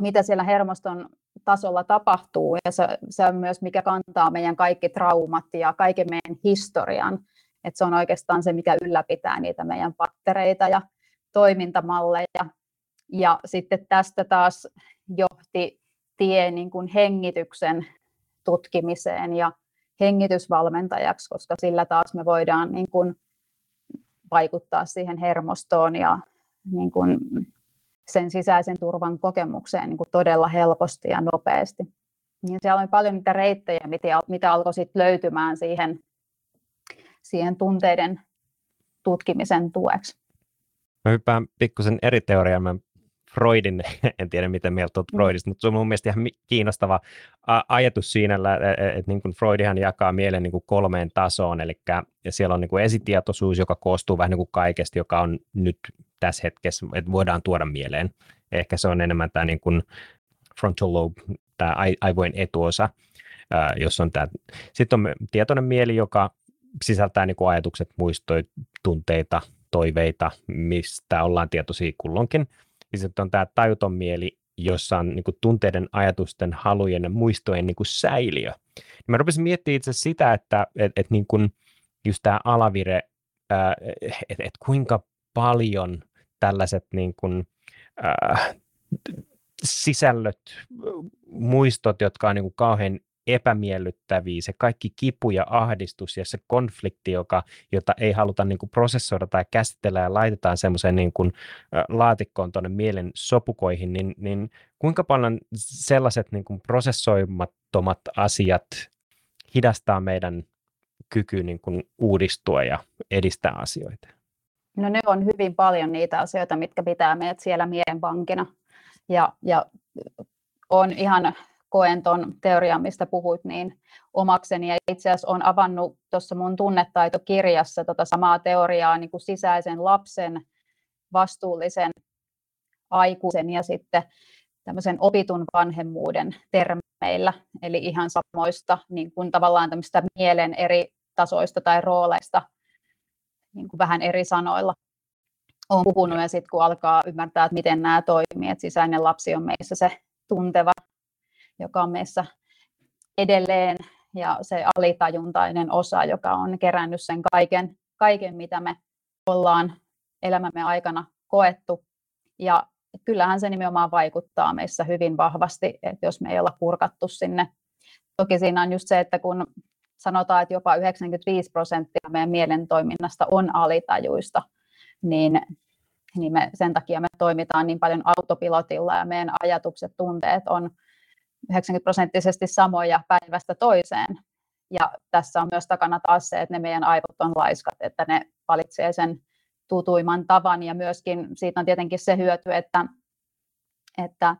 mitä siellä hermoston tasolla tapahtuu. Ja se, se on myös, mikä kantaa meidän kaikki traumat ja kaiken meidän historian. Et se on oikeastaan se, mikä ylläpitää niitä meidän pattereita ja toimintamalleja. Ja sitten tästä taas johti tie niin kuin hengityksen tutkimiseen ja hengitysvalmentajaksi, koska sillä taas me voidaan niin kuin vaikuttaa siihen hermostoon ja niin kuin sen sisäisen turvan kokemukseen niin kuin todella helposti ja nopeasti. Niin siellä oli paljon niitä reittejä, mitä, mitä alkoi sit löytymään siihen, siihen tunteiden tutkimisen tueksi. Mä hyppään pikkusen eri teoriaan. Mä Freudin, en tiedä miten mieltä olet mm. Freudista, mutta se on mun mielestä ihan kiinnostava ajatus siinä, että niin kuin Freudihan jakaa mielen niin kuin kolmeen tasoon, eli siellä on niin kuin esitietoisuus, joka koostuu vähän niin kuin kaikesta, joka on nyt tässä hetkessä, että voidaan tuoda mieleen. Ehkä se on enemmän tämä niin kuin frontal lobe, tämä aivojen etuosa, jos on tämä. Sitten on tietoinen mieli, joka sisältää niin kuin ajatukset, muistoja, tunteita, toiveita, mistä ollaan tietoisia kulloinkin. Sitten on tämä tajuton mieli, jossa on niin kuin, tunteiden, ajatusten, halujen ja muistojen niin kuin, säiliö. Ja mä rupesin miettimään itse sitä, että et, et, niin kuin, just tämä alavire, että et, kuinka paljon tällaiset niin kuin, äh, sisällöt, muistot, jotka on niin kuin kauhean epämiellyttäviä, se kaikki kipu ja ahdistus ja se konflikti, joka, jota ei haluta niin kuin prosessoida tai käsitellä ja laitetaan semmoiseen niin kuin, laatikkoon tuonne mielen sopukoihin, niin, niin kuinka paljon sellaiset niin kuin prosessoimattomat asiat hidastaa meidän kyky niin kuin uudistua ja edistää asioita? No ne on hyvin paljon niitä asioita, mitkä pitää meidät siellä mielen vankina. Ja, ja on ihan koen tuon teorian, mistä puhuit, niin omakseni. Ja itse asiassa olen avannut tuossa mun tunnetaitokirjassa tota samaa teoriaa niin kuin sisäisen lapsen, vastuullisen aikuisen ja sitten tämmöisen opitun vanhemmuuden termeillä, eli ihan samoista niin kuin tavallaan tämmöistä mielen eri tasoista tai rooleista niin kuin vähän eri sanoilla olen puhunut ja sitten kun alkaa ymmärtää, että miten nämä toimii, että sisäinen lapsi on meissä se tunteva joka on meissä edelleen, ja se alitajuntainen osa, joka on kerännyt sen kaiken, kaiken mitä me ollaan elämämme aikana koettu. Ja kyllähän se nimenomaan vaikuttaa meissä hyvin vahvasti, että jos me ei olla purkattu sinne. Toki siinä on just se, että kun sanotaan, että jopa 95 prosenttia meidän mielen toiminnasta on alitajuista, niin, niin me, sen takia me toimitaan niin paljon autopilotilla ja meidän ajatukset, tunteet on 90 prosenttisesti samoja päivästä toiseen. Ja tässä on myös takana taas se, että ne meidän aivot on laiskat, että ne valitsee sen tutuimman tavan ja myöskin siitä on tietenkin se hyöty, että, että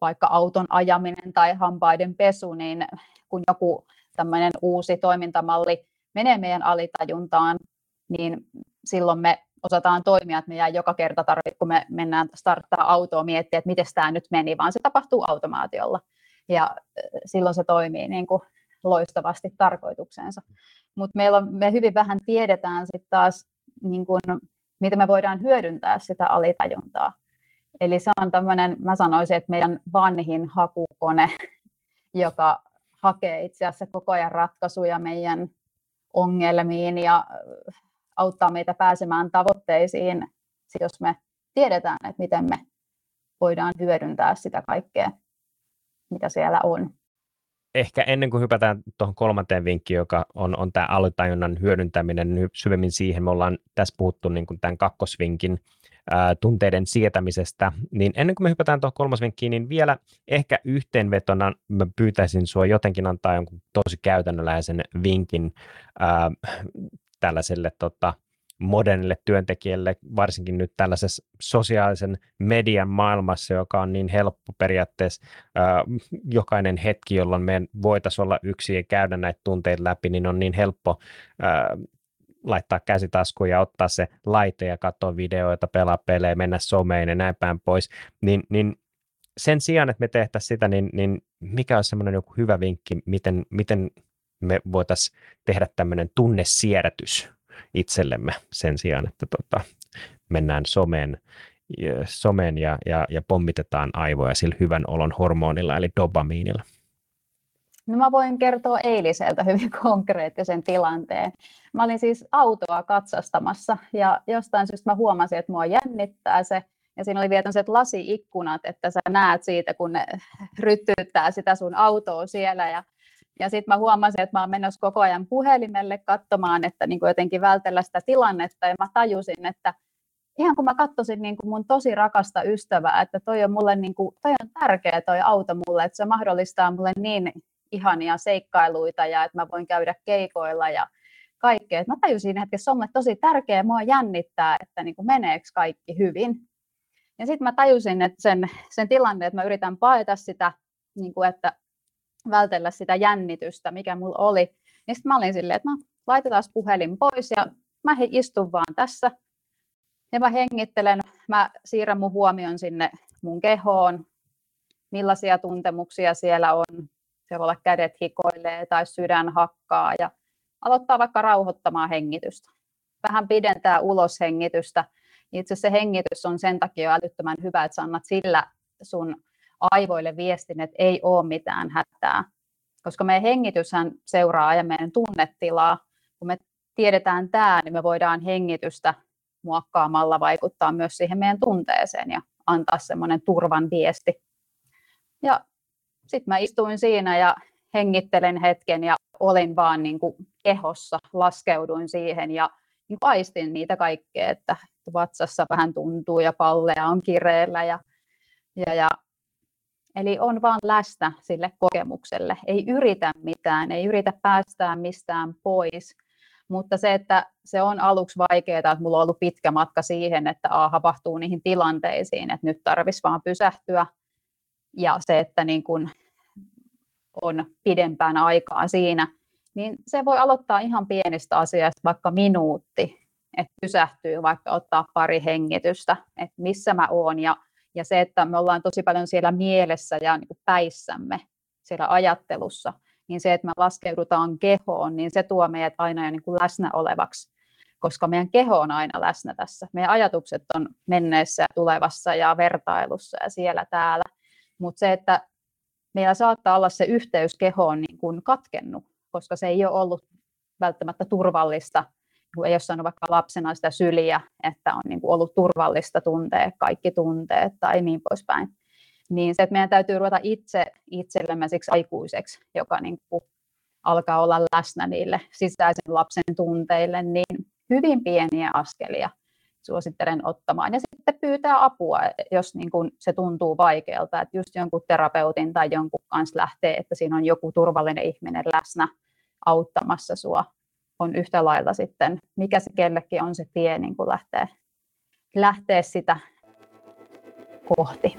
vaikka auton ajaminen tai hampaiden pesu, niin kun joku tämmöinen uusi toimintamalli menee meidän alitajuntaan, niin silloin me osataan toimia, että me jää joka kerta tarvitse, kun me mennään starttaa autoa miettiä, että miten tämä nyt meni, vaan se tapahtuu automaatiolla ja silloin se toimii niin kuin loistavasti tarkoituksensa. Mutta meillä on, me hyvin vähän tiedetään sitten taas, niin kuin, miten me voidaan hyödyntää sitä alitajuntaa. Eli se on tämmöinen, mä sanoisin, että meidän vanhin hakukone, joka hakee itse asiassa koko ajan ratkaisuja meidän ongelmiin ja auttaa meitä pääsemään tavoitteisiin, jos me tiedetään, että miten me voidaan hyödyntää sitä kaikkea mitä siellä on. ehkä ennen kuin hypätään tuohon kolmanteen vinkkiin, joka on, on tämä alitajunnan hyödyntäminen syvemmin siihen, me ollaan tässä puhuttu niin kuin tämän kakkosvinkin ää, tunteiden sietämisestä, niin ennen kuin me hypätään tuohon kolmasvinkkiin, niin vielä ehkä yhteenvetona mä pyytäisin sua jotenkin antaa jonkun tosi käytännönläheisen vinkin ää, tällaiselle tota, modernille työntekijälle, varsinkin nyt tällaisessa sosiaalisen median maailmassa, joka on niin helppo periaatteessa äh, jokainen hetki, jolloin me voitaisiin olla yksi ja käydä näitä tunteita läpi, niin on niin helppo äh, laittaa käsitaskuun ja ottaa se laite ja katsoa videoita, pelaa pelejä, mennä someen ja näin päin pois, niin, niin sen sijaan, että me tehtäisiin sitä, niin, niin mikä on semmoinen joku hyvä vinkki, miten, miten me voitaisiin tehdä tämmöinen tunnesiedätys itsellemme sen sijaan, että tota, mennään someen, someen ja, ja, ja pommitetaan aivoja sillä hyvän olon hormonilla eli dopamiinilla. No mä voin kertoa eiliseltä hyvin konkreettisen tilanteen. Mä olin siis autoa katsastamassa ja jostain syystä mä huomasin, että mua jännittää se. Ja siinä oli vielä tämmöiset lasiikkunat, että sä näet siitä, kun ne ryttyyttää sitä sun autoa siellä. Ja ja sitten mä huomasin, että mä oon menossa koko ajan puhelimelle katsomaan, että niin kuin jotenkin vältellä sitä tilannetta. Ja mä tajusin, että ihan kun mä katsoisin niin kuin mun tosi rakasta ystävää, että toi on mulle niin kuin, toi on tärkeä toi auto mulle, että se mahdollistaa mulle niin ihania seikkailuita ja että mä voin käydä keikoilla ja kaikkea. mä tajusin, että se on mulle tosi tärkeä, mua jännittää, että niin kuin meneekö kaikki hyvin. Ja sitten mä tajusin, että sen, sen tilanne, että mä yritän paeta sitä, niin kuin, että vältellä sitä jännitystä, mikä mulla oli. Niin sitten mä olin silleen, että no, laitetaan puhelin pois ja mä istun vaan tässä ja mä hengittelen, mä siirrän mun huomion sinne mun kehoon, millaisia tuntemuksia siellä on. Se voi olla kädet hikoilee tai sydän hakkaa ja aloittaa vaikka rauhoittamaan hengitystä. Vähän pidentää uloshengitystä. Itse se hengitys on sen takia älyttömän hyvä, että sä annat sillä sun aivoille viestin, että ei ole mitään hätää. Koska meidän hengityshän seuraa ja meidän tunnetilaa. Kun me tiedetään tämä, niin me voidaan hengitystä muokkaamalla vaikuttaa myös siihen meidän tunteeseen ja antaa semmoinen turvan viesti. Ja sitten mä istuin siinä ja hengittelen hetken ja olin vaan niin kuin kehossa, laskeuduin siihen ja niin aistin niitä kaikkea, että vatsassa vähän tuntuu ja palleja on kireellä ja, ja, ja Eli on vaan läsnä sille kokemukselle, ei yritä mitään, ei yritä päästää mistään pois. Mutta se, että se on aluksi vaikeaa, että mulla on ollut pitkä matka siihen, että a, havahtuu niihin tilanteisiin, että nyt tarvitsisi vaan pysähtyä. Ja se, että niin kun on pidempään aikaa siinä, niin se voi aloittaa ihan pienistä asioista, vaikka minuutti, että pysähtyy, vaikka ottaa pari hengitystä, että missä mä oon ja ja se, että me ollaan tosi paljon siellä mielessä ja niin kuin päissämme, siellä ajattelussa, niin se, että me laskeudutaan kehoon, niin se tuo meidät aina jo niin kuin läsnä olevaksi, koska meidän keho on aina läsnä tässä. Meidän ajatukset on menneessä ja tulevassa ja vertailussa ja siellä täällä. Mutta se, että meillä saattaa olla se yhteys kehoon niin kuin katkennut, koska se ei ole ollut välttämättä turvallista ei ole saanut vaikka lapsena sitä syliä, että on niin kuin ollut turvallista tuntea kaikki tunteet tai niin poispäin. Niin se, että meidän täytyy ruveta itse itsellemme siksi aikuiseksi, joka niin kuin alkaa olla läsnä niille sisäisen lapsen tunteille, niin hyvin pieniä askelia suosittelen ottamaan. Ja sitten pyytää apua, jos niin kuin se tuntuu vaikealta, että just jonkun terapeutin tai jonkun kanssa lähtee, että siinä on joku turvallinen ihminen läsnä auttamassa sua on yhtä lailla sitten, mikä se kellekin on se tie niin kuin lähtee, lähtee sitä kohti.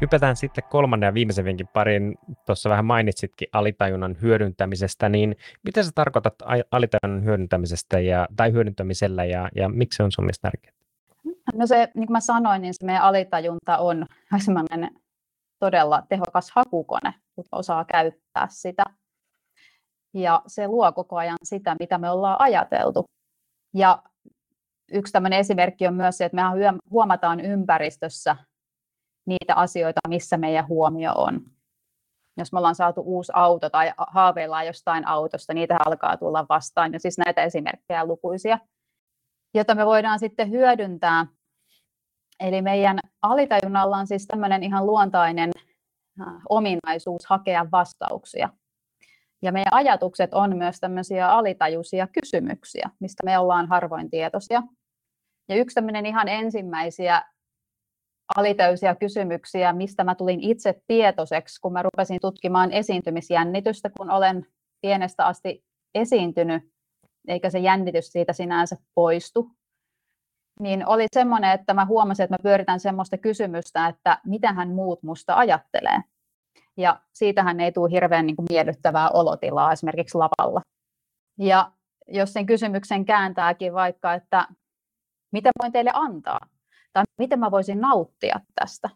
Hypätään sitten kolmannen ja viimeisen vinkin parin. Tuossa vähän mainitsitkin alitajunnan hyödyntämisestä, niin mitä sä tarkoitat alitajunnan hyödyntämisestä ja, tai hyödyntämisellä ja, ja miksi se on sun mielestä tärkeää? No se, niin kuin mä sanoin, niin se meidän alitajunta on sellainen todella tehokas hakukone, kun osaa käyttää sitä. Ja se luo koko ajan sitä, mitä me ollaan ajateltu. Ja yksi tämmöinen esimerkki on myös se, että me huomataan ympäristössä niitä asioita, missä meidän huomio on. Jos me ollaan saatu uusi auto tai haaveillaan jostain autosta, niitä alkaa tulla vastaan. Ja siis näitä esimerkkejä lukuisia, joita me voidaan sitten hyödyntää Eli meidän alitajunnalla on siis tämmöinen ihan luontainen äh, ominaisuus hakea vastauksia. Ja meidän ajatukset on myös tämmöisiä alitajuisia kysymyksiä, mistä me ollaan harvoin tietoisia. Ja yksi tämmöinen ihan ensimmäisiä alitäysiä kysymyksiä, mistä mä tulin itse tietoiseksi, kun mä rupesin tutkimaan esiintymisjännitystä, kun olen pienestä asti esiintynyt, eikä se jännitys siitä sinänsä poistu, niin oli semmoinen, että mä huomasin, että mä pyöritän semmoista kysymystä, että mitä hän muut musta ajattelee. Ja siitähän ei tule hirveän niin kuin miellyttävää olotilaa esimerkiksi lavalla. Ja jos sen kysymyksen kääntääkin vaikka, että mitä voin teille antaa, tai miten mä voisin nauttia tästä.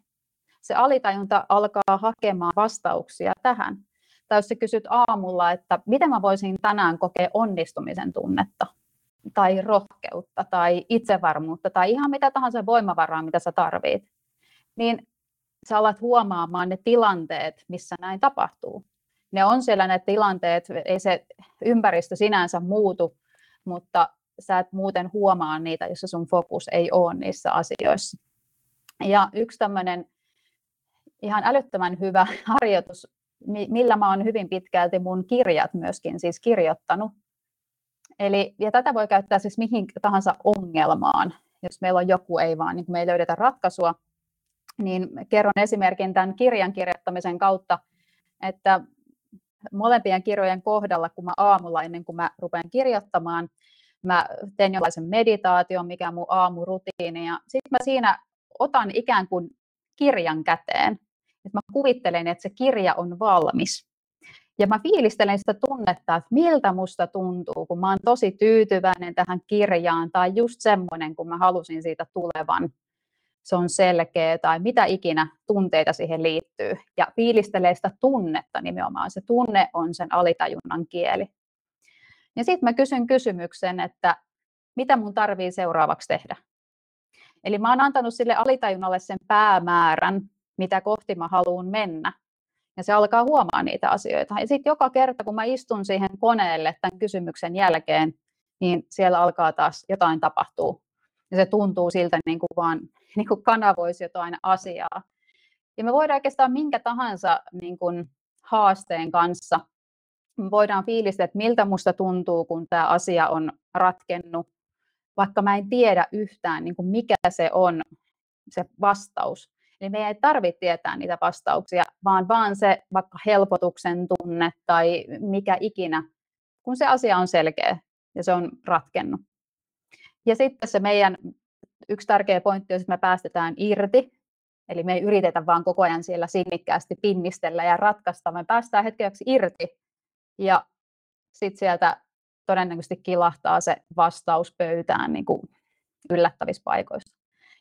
Se alitajunta alkaa hakemaan vastauksia tähän. Tai jos sä kysyt aamulla, että miten mä voisin tänään kokea onnistumisen tunnetta, tai rohkeutta, tai itsevarmuutta, tai ihan mitä tahansa voimavaraa, mitä sä tarvit, niin sä alat huomaamaan ne tilanteet, missä näin tapahtuu. Ne on siellä ne tilanteet, ei se ympäristö sinänsä muutu, mutta sä et muuten huomaa niitä, jos sun fokus ei ole niissä asioissa. Ja yksi tämmöinen ihan älyttömän hyvä harjoitus, millä mä oon hyvin pitkälti mun kirjat myöskin siis kirjoittanut. Eli, ja tätä voi käyttää siis mihin tahansa ongelmaan, jos meillä on joku, ei vaan, niin me ei löydetä ratkaisua, niin kerron esimerkin tämän kirjan kirjoittamisen kautta, että molempien kirjojen kohdalla, kun mä aamulla ennen kuin mä rupean kirjoittamaan, mä teen jonkinlaisen meditaation, mikä on mun aamurutiini, ja sitten mä siinä otan ikään kuin kirjan käteen. Et mä kuvittelen, että se kirja on valmis. Ja mä fiilistelen sitä tunnetta, että miltä musta tuntuu, kun mä oon tosi tyytyväinen tähän kirjaan, tai just semmoinen, kun mä halusin siitä tulevan. Se on selkeä, tai mitä ikinä tunteita siihen liittyy. Ja fiilistelee sitä tunnetta nimenomaan. Se tunne on sen alitajunnan kieli. Ja sitten mä kysyn kysymyksen, että mitä mun tarvii seuraavaksi tehdä. Eli mä oon antanut sille alitajunnalle sen päämäärän, mitä kohti mä haluan mennä. Ja se alkaa huomaa niitä asioita. Ja sitten joka kerta, kun mä istun siihen koneelle tämän kysymyksen jälkeen, niin siellä alkaa taas jotain tapahtuu. Ja se tuntuu siltä, niin kuin vaan niin kuin kanavoisi jotain asiaa. Ja me voidaan oikeastaan minkä tahansa niin kuin haasteen kanssa me voidaan fiilistää, että miltä musta tuntuu, kun tämä asia on ratkennut, vaikka mä en tiedä yhtään, niin kuin mikä se on se vastaus. Eli meidän ei tarvitse tietää niitä vastauksia, vaan vaan se vaikka helpotuksen tunne tai mikä ikinä, kun se asia on selkeä ja se on ratkennut. Ja sitten se meidän yksi tärkeä pointti on, että me päästetään irti, eli me ei yritetä vaan koko ajan siellä sinnikkäästi pinnistellä ja ratkaista, me päästään hetkeksi irti ja sitten sieltä todennäköisesti kilahtaa se vastaus pöytään niin kuin yllättävissä paikoissa.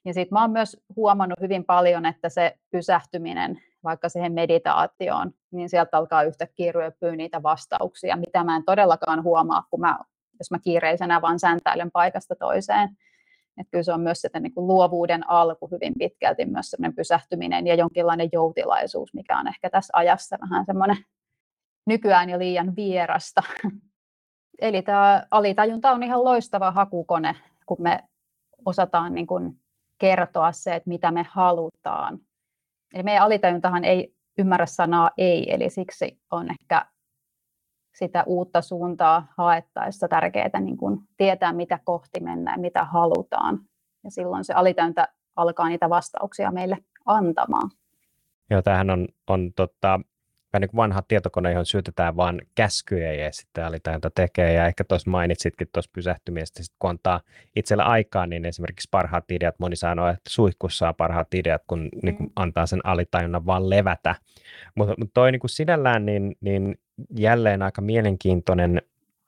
Ja sitten mä oon myös huomannut hyvin paljon, että se pysähtyminen vaikka siihen meditaatioon, niin sieltä alkaa yhtäkkiä ryöpyä niitä vastauksia, mitä mä en todellakaan huomaa, kun mä, jos mä kiireisenä vaan säntäilen paikasta toiseen. Että kyllä se on myös sitä niin kuin luovuuden alku hyvin pitkälti, myös semmoinen pysähtyminen ja jonkinlainen joutilaisuus, mikä on ehkä tässä ajassa vähän semmoinen nykyään jo liian vierasta. Eli tämä alitajunta on ihan loistava hakukone, kun me osataan niin kuin kertoa se, että mitä me halutaan. Eli meidän alitajuntahan ei ymmärrä sanaa ei, eli siksi on ehkä sitä uutta suuntaa haettaessa tärkeää niin kuin tietää, mitä kohti mennään, mitä halutaan. Ja silloin se alitajunta alkaa niitä vastauksia meille antamaan. Joo, tämähän on, on tota, vähän niin vanha tietokone, johon syötetään vain käskyjä ja sitten alitajunta tekee. Ja ehkä tuossa mainitsitkin tuossa pysähtymisestä, sit kun antaa itsellä aikaa, niin esimerkiksi parhaat ideat, moni sanoo, että suihkussa on parhaat ideat, kun mm. niin kuin antaa sen alitajunnan vaan levätä. Mutta mut toi niin kuin sinällään niin, niin jälleen aika mielenkiintoinen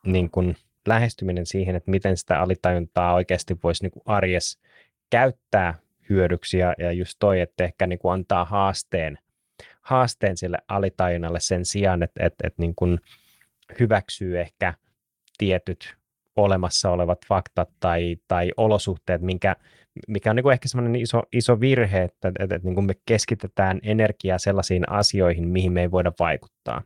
niin kuin lähestyminen siihen, että miten sitä alitajuntaa oikeasti voisi niin kuin arjes käyttää hyödyksi ja, ja just toi, että ehkä niin kuin antaa haasteen – haasteen sille alitajunnalle sen sijaan, että, että, että niin kuin hyväksyy ehkä tietyt olemassa olevat faktat tai, tai olosuhteet, minkä, mikä on niin kuin ehkä semmoinen iso, iso virhe, että, että, että niin kuin me keskitetään energiaa sellaisiin asioihin, mihin me ei voida vaikuttaa.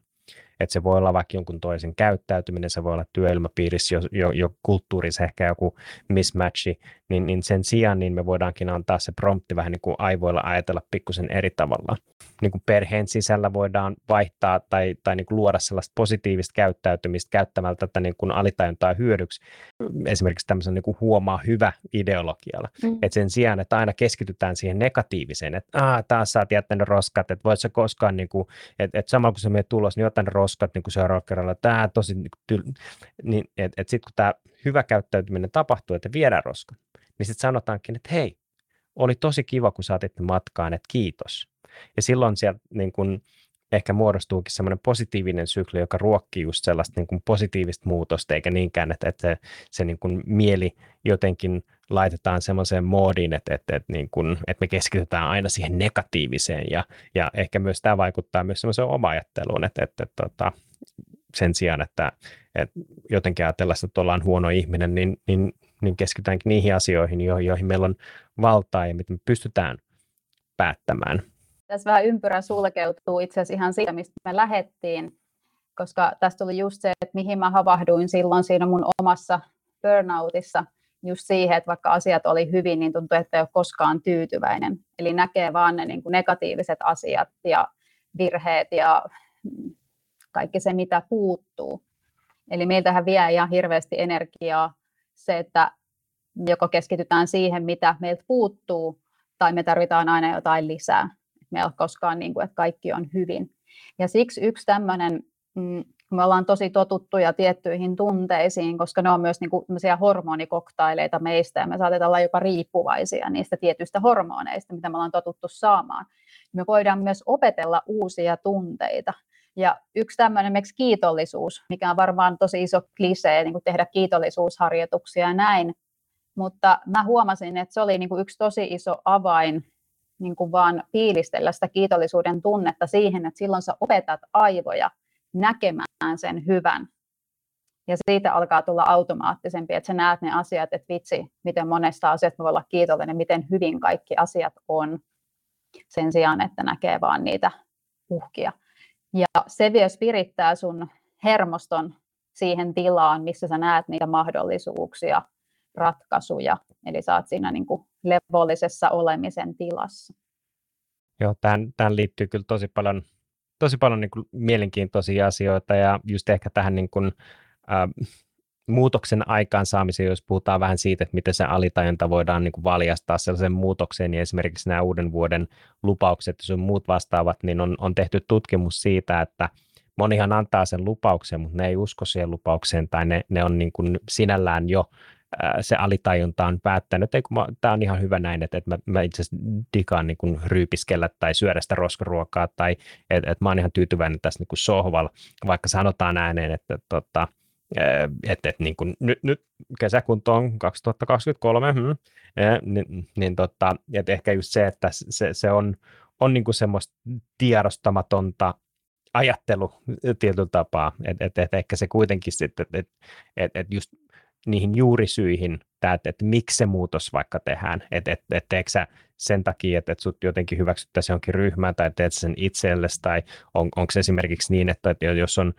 Että se voi olla vaikka jonkun toisen käyttäytyminen, se voi olla työilmapiirissä jo, jo, jo kulttuurissa ehkä joku mismatchi, niin, niin sen sijaan niin me voidaankin antaa se prompti vähän niin kuin aivoilla ajatella pikkusen eri tavalla. Niin kuin perheen sisällä voidaan vaihtaa tai, tai niin kuin luoda sellaista positiivista käyttäytymistä käyttämällä tätä niin kuin alitajuntaa hyödyksi, esimerkiksi tämmöisen niin kuin huomaa hyvä ideologialla. Mm. Et sen sijaan, että aina keskitytään siihen negatiiviseen, että Aa, taas sä oot jättänyt roskat, että voit sä koskaan, niin kuin, että, että samalla kun se menee tulos, niin otan roskat niin kuin seuraavalla kerralla, tämä tosi, niin, tyl- niin että, että sitten kun tämä hyvä käyttäytyminen tapahtuu, että viedään roskat, niin sitten sanotaankin, että hei, oli tosi kiva, kun saatit matkaan, että kiitos. Ja silloin sieltä niin kun, ehkä muodostuukin semmoinen positiivinen sykli, joka ruokkii just sellaista niin kuin positiivista muutosta, eikä niinkään, että, että se, se niin kuin mieli jotenkin laitetaan semmoiseen moodiin, että, että, että, niin kuin, että me keskitytään aina siihen negatiiviseen, ja, ja ehkä myös tämä vaikuttaa myös semmoiseen oma ajatteluun, että, että, että, että sen sijaan, että, että jotenkin ajatellaan, että ollaan huono ihminen, niin, niin, niin keskitytäänkin niihin asioihin, joihin meillä on valtaa ja miten me pystytään päättämään. Tässä vähän ympyrä sulkeutuu itse asiassa ihan siitä, mistä me lähettiin, koska tästä tuli just se, että mihin mä havahduin silloin siinä mun omassa burnoutissa, just siihen, että vaikka asiat oli hyvin, niin tuntuu, että ei ole koskaan tyytyväinen. Eli näkee vaan ne niin kuin negatiiviset asiat ja virheet ja kaikki se, mitä puuttuu. Eli meiltähän vie ihan hirveästi energiaa se, että joko keskitytään siihen, mitä meiltä puuttuu, tai me tarvitaan aina jotain lisää me ei ole koskaan, niin kuin, että kaikki on hyvin. Ja siksi yksi tämmöinen, mm, me ollaan tosi totuttuja tiettyihin tunteisiin, koska ne on myös niin kuin hormonikoktaileita meistä, ja me saatetaan olla jopa riippuvaisia niistä tietyistä hormoneista, mitä me ollaan totuttu saamaan. Me voidaan myös opetella uusia tunteita. Ja yksi tämmöinen miksi kiitollisuus, mikä on varmaan tosi iso klisee, niin kuin tehdä kiitollisuusharjoituksia ja näin, mutta mä huomasin, että se oli niin kuin yksi tosi iso avain niin kuin vaan fiilistellä sitä kiitollisuuden tunnetta siihen, että silloin sä opetat aivoja näkemään sen hyvän. Ja siitä alkaa tulla automaattisempi, että sä näet ne asiat, että vitsi, miten monesta asiasta voi olla kiitollinen, miten hyvin kaikki asiat on, sen sijaan, että näkee vaan niitä uhkia. Ja se myös virittää sun hermoston siihen tilaan, missä sä näet niitä mahdollisuuksia, ratkaisuja, eli sä oot siinä niin kuin levollisessa olemisen tilassa. Joo, tähän, tähän liittyy kyllä tosi paljon, tosi paljon niin kuin mielenkiintoisia asioita ja just ehkä tähän niin kuin, äh, muutoksen aikaansaamiseen, jos puhutaan vähän siitä, että miten se alitajunta voidaan niin kuin valjastaa sellaisen muutokseen, niin esimerkiksi nämä uuden vuoden lupaukset ja muut vastaavat, niin on, on tehty tutkimus siitä, että monihan antaa sen lupauksen, mutta ne ei usko siihen lupaukseen tai ne, ne on niin kuin sinällään jo se alitajunta on päättänyt, että tämä on ihan hyvä näin, että, että mä, mä itse asiassa digaan niin ryypiskellä tai syödä sitä roskaruokaa, tai että, että mä oon ihan tyytyväinen tässä niin kuin sohvalla, vaikka sanotaan ääneen, että, tota, että, että, että niin kuin, nyt, nyt kesäkunto on 2023, hmm, niin, niin tota, että ehkä just se, että se, se on, on niin kuin semmoista tiedostamatonta ajattelu tietyllä tapaa, että et, et ehkä se kuitenkin sitten, että et, et, et just niihin juurisyihin, että, että, että miksi se muutos vaikka tehdään, että et, et, teekö sä sen takia, että, että sut jotenkin hyväksyttäisiin jonkin ryhmään tai teet sen itsellesi, tai on, onko se esimerkiksi niin, että, että jos on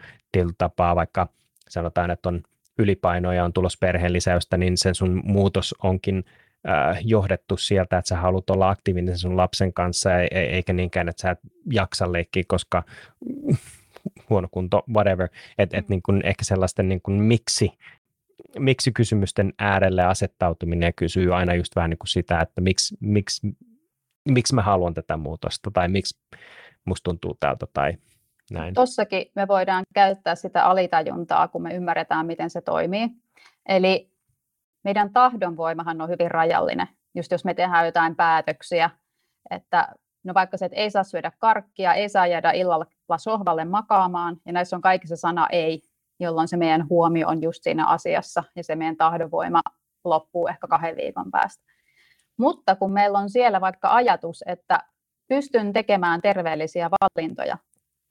tapaa vaikka sanotaan, että on ylipainoa ja on tulos perheen lisäystä, niin sen sun muutos onkin äh, johdettu sieltä, että sä haluat olla aktiivinen sun lapsen kanssa, eikä niinkään, että sä et jaksa leikkiä, koska huono kunto, whatever, että et, mm. niin ehkä sellaisten niin kuin, miksi miksi kysymysten äärelle asettautuminen ja kysyy aina just vähän niin kuin sitä, että miksi, miksi, miksi mä haluan tätä muutosta tai miksi musta tuntuu tältä tai näin. Tossakin me voidaan käyttää sitä alitajuntaa, kun me ymmärretään, miten se toimii. Eli meidän tahdonvoimahan on hyvin rajallinen, just jos me tehdään jotain päätöksiä, että no vaikka se, että ei saa syödä karkkia, ei saa jäädä illalla sohvalle makaamaan, ja näissä on kaikissa sana ei, jolloin se meidän huomio on just siinä asiassa ja se meidän tahdonvoima loppuu ehkä kahden viikon päästä. Mutta kun meillä on siellä vaikka ajatus, että pystyn tekemään terveellisiä valintoja,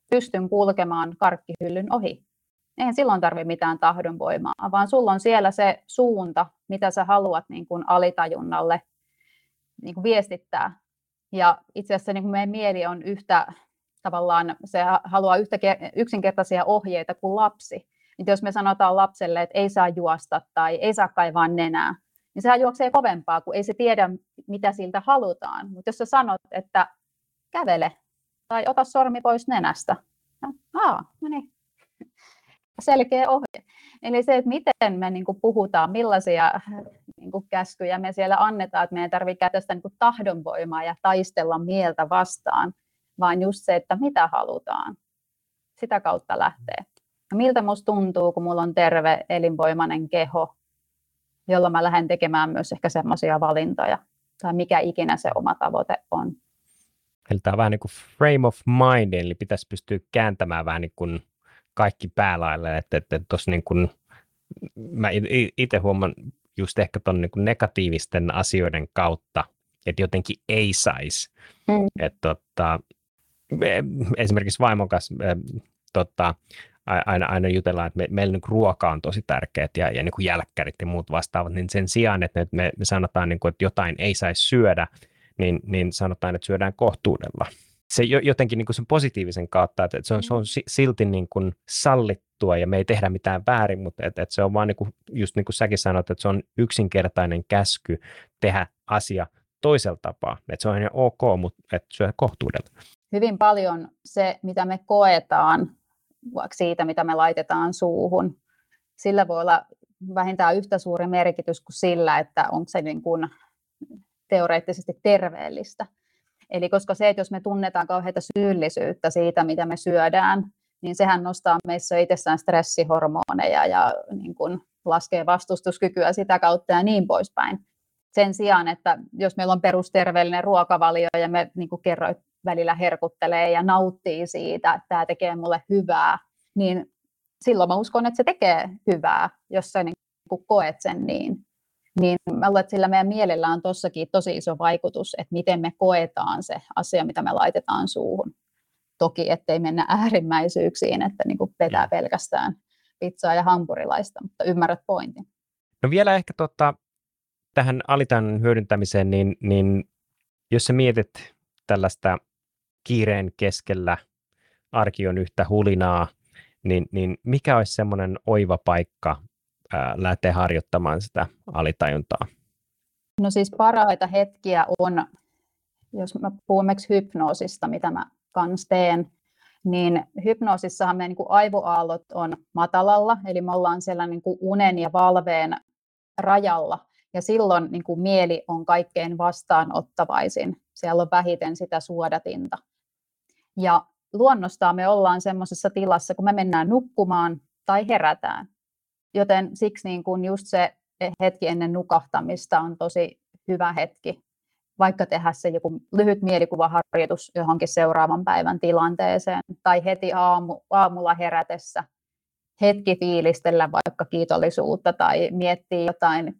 pystyn kulkemaan karkkihyllyn ohi, eihän silloin tarvitse mitään tahdonvoimaa, vaan sulla on siellä se suunta, mitä sä haluat niin kuin alitajunnalle niin kuin viestittää. Ja itse asiassa niin kuin meidän mieli on yhtä tavallaan se haluaa yhtä yksinkertaisia ohjeita kuin lapsi. Niin jos me sanotaan lapselle, että ei saa juosta tai ei saa kaivaa nenää, niin sehän juoksee kovempaa, kun ei se tiedä, mitä siltä halutaan. Mutta jos sä sanot, että kävele tai ota sormi pois nenästä, no, aa, no niin, selkeä ohje. Eli se, että miten me niin kuin puhutaan, millaisia niin kuin käskyjä me siellä annetaan, että meidän tarvitsee käyttää sitä niin kuin tahdonvoimaa ja taistella mieltä vastaan, vaan just se, että mitä halutaan. Sitä kautta lähtee. Miltä musta tuntuu, kun mulla on terve, elinvoimainen keho, jolla mä lähden tekemään myös ehkä semmoisia valintoja, tai mikä ikinä se oma tavoite on. Eli tämä on vähän niin kuin frame of mind, eli pitäisi pystyä kääntämään vähän niin kuin kaikki päälaille, että, että, että niin kuin, mä itse huomaan just ehkä tuon niin negatiivisten asioiden kautta, että jotenkin ei saisi. Mm. Että tota, esimerkiksi vaimon kanssa tota, aina, aina jutellaan, että me, meillä niin ruoka on tosi tärkeät ja, ja niin kuin jälkkärit ja muut vastaavat, niin sen sijaan, että me, me sanotaan, niin kuin, että jotain ei saisi syödä, niin, niin sanotaan, että syödään kohtuudella. Se jotenkin niin kuin sen positiivisen kautta, että se on, se on silti niin kuin sallittua ja me ei tehdä mitään väärin, mutta että, että se on vaan niin kuin, just niin kuin säkin sanoit, että se on yksinkertainen käsky tehdä asia toisella tapaa. Että se on ihan ok, mutta että syö kohtuudella. Hyvin paljon se, mitä me koetaan siitä, mitä me laitetaan suuhun, sillä voi olla vähintään yhtä suuri merkitys kuin sillä, että onko se niin kuin teoreettisesti terveellistä. Eli koska se, että jos me tunnetaan kauheita syyllisyyttä siitä, mitä me syödään, niin sehän nostaa meissä itsessään stressihormoneja ja niin kuin laskee vastustuskykyä sitä kautta ja niin poispäin. Sen sijaan, että jos meillä on perusterveellinen ruokavalio ja me niin kuin kerroit välillä herkuttelee ja nauttii siitä, että tämä tekee mulle hyvää, niin silloin mä uskon, että se tekee hyvää, jos sä niin koet sen niin. Niin mä luulen, että sillä meidän mielellä on tossakin tosi iso vaikutus, että miten me koetaan se asia, mitä me laitetaan suuhun. Toki, ettei mennä äärimmäisyyksiin, että niin kuin petää pelkästään pizzaa ja hampurilaista, mutta ymmärrät pointin. No vielä ehkä tota, tähän alitan hyödyntämiseen, niin, niin jos sä mietit tällaista kiireen keskellä arki on yhtä hulinaa, niin, niin mikä olisi semmoinen oiva paikka ää, lähteä harjoittamaan sitä alitajuntaa? No siis parhaita hetkiä on, jos mä puhun hypnoosista, mitä mä kans teen, niin hypnoosissahan meidän niin aivoaallot on matalalla, eli me ollaan siellä niin kuin unen ja valveen rajalla, ja silloin niin kuin mieli on kaikkein vastaanottavaisin. Siellä on vähiten sitä suodatinta. Ja luonnostaan me ollaan semmoisessa tilassa, kun me mennään nukkumaan tai herätään. Joten siksi niin kuin just se hetki ennen nukahtamista on tosi hyvä hetki, vaikka tehdä se joku lyhyt mielikuvaharjoitus johonkin seuraavan päivän tilanteeseen, tai heti aamu, aamulla herätessä hetki fiilistellä vaikka kiitollisuutta tai miettiä jotain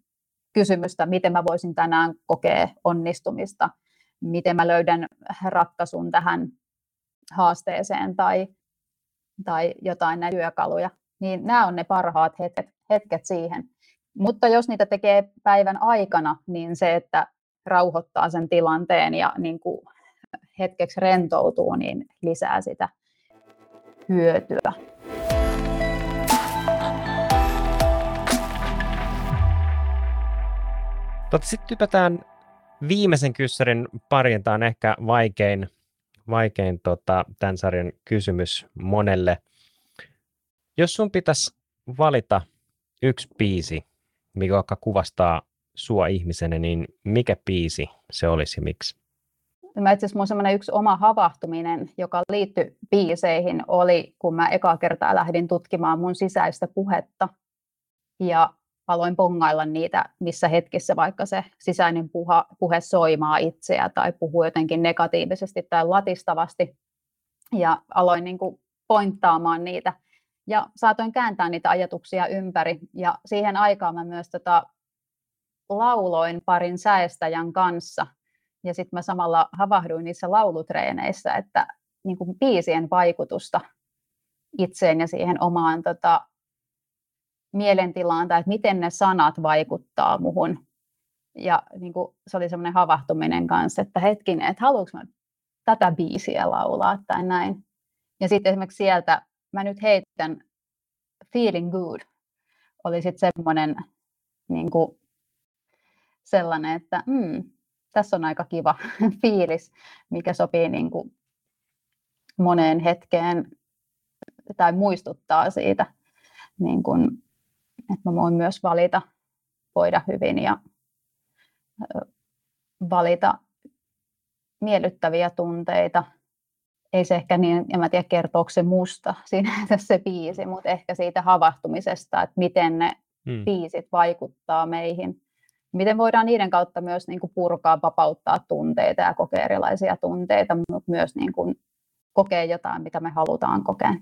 kysymystä, miten mä voisin tänään kokea onnistumista, miten mä löydän ratkaisun tähän haasteeseen tai, tai jotain näitä työkaluja, niin nämä on ne parhaat hetket, hetket siihen. Mutta jos niitä tekee päivän aikana, niin se, että rauhoittaa sen tilanteen ja niin kuin hetkeksi rentoutuu, niin lisää sitä hyötyä. Sitten typätään viimeisen kyssärin on ehkä vaikein vaikein tota, tämän sarjan kysymys monelle. Jos sun pitäisi valita yksi biisi, mikä kuvastaa sua ihmisenä, niin mikä biisi se olisi miksi? Mä itse asiassa mun yksi oma havahtuminen, joka liittyi biiseihin, oli, kun mä ekaa kertaa lähdin tutkimaan mun sisäistä puhetta. Ja aloin pongailla niitä, missä hetkissä vaikka se sisäinen puha, puhe soimaa itseä tai puhuu jotenkin negatiivisesti tai latistavasti. Ja aloin niin kuin pointtaamaan niitä ja saatoin kääntää niitä ajatuksia ympäri. Ja siihen aikaan mä myös tota, lauloin parin säästäjän kanssa. Ja sitten mä samalla havahduin niissä laulutreeneissä, että niin kuin biisien vaikutusta itseen ja siihen omaan tota, mielentilaan tai että miten ne sanat vaikuttaa muhun. Ja niin kuin, se oli semmoinen havahtuminen kanssa, että hetkinen, että haluanko mä tätä biisiä laulaa tai näin. Ja sitten esimerkiksi sieltä mä nyt heitän Feeling Good oli sitten semmoinen niin kuin sellainen, että mm, tässä on aika kiva fiilis, mikä sopii niin kuin moneen hetkeen tai muistuttaa siitä, niin kuin, että mä voin myös valita, voida hyvin ja valita miellyttäviä tunteita. Ei se ehkä niin, en mä tiedä kertooko se musta siinä se biisi, mutta ehkä siitä havahtumisesta, että miten ne hmm. biisit vaikuttaa meihin. Miten voidaan niiden kautta myös niin kuin purkaa, vapauttaa tunteita ja kokea erilaisia tunteita, mutta myös niin kuin kokea jotain, mitä me halutaan kokea.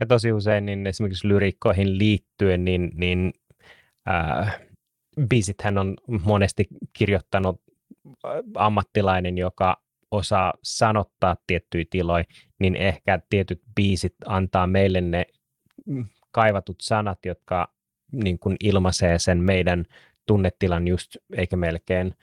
Ja tosi usein niin esimerkiksi lyrikkoihin liittyen, niin, niin äh, biisithän on monesti kirjoittanut ammattilainen, joka osaa sanottaa tiettyjä tiloja, niin ehkä tietyt biisit antaa meille ne kaivatut sanat, jotka niin kuin ilmaisee sen meidän tunnetilan just, eikä melkein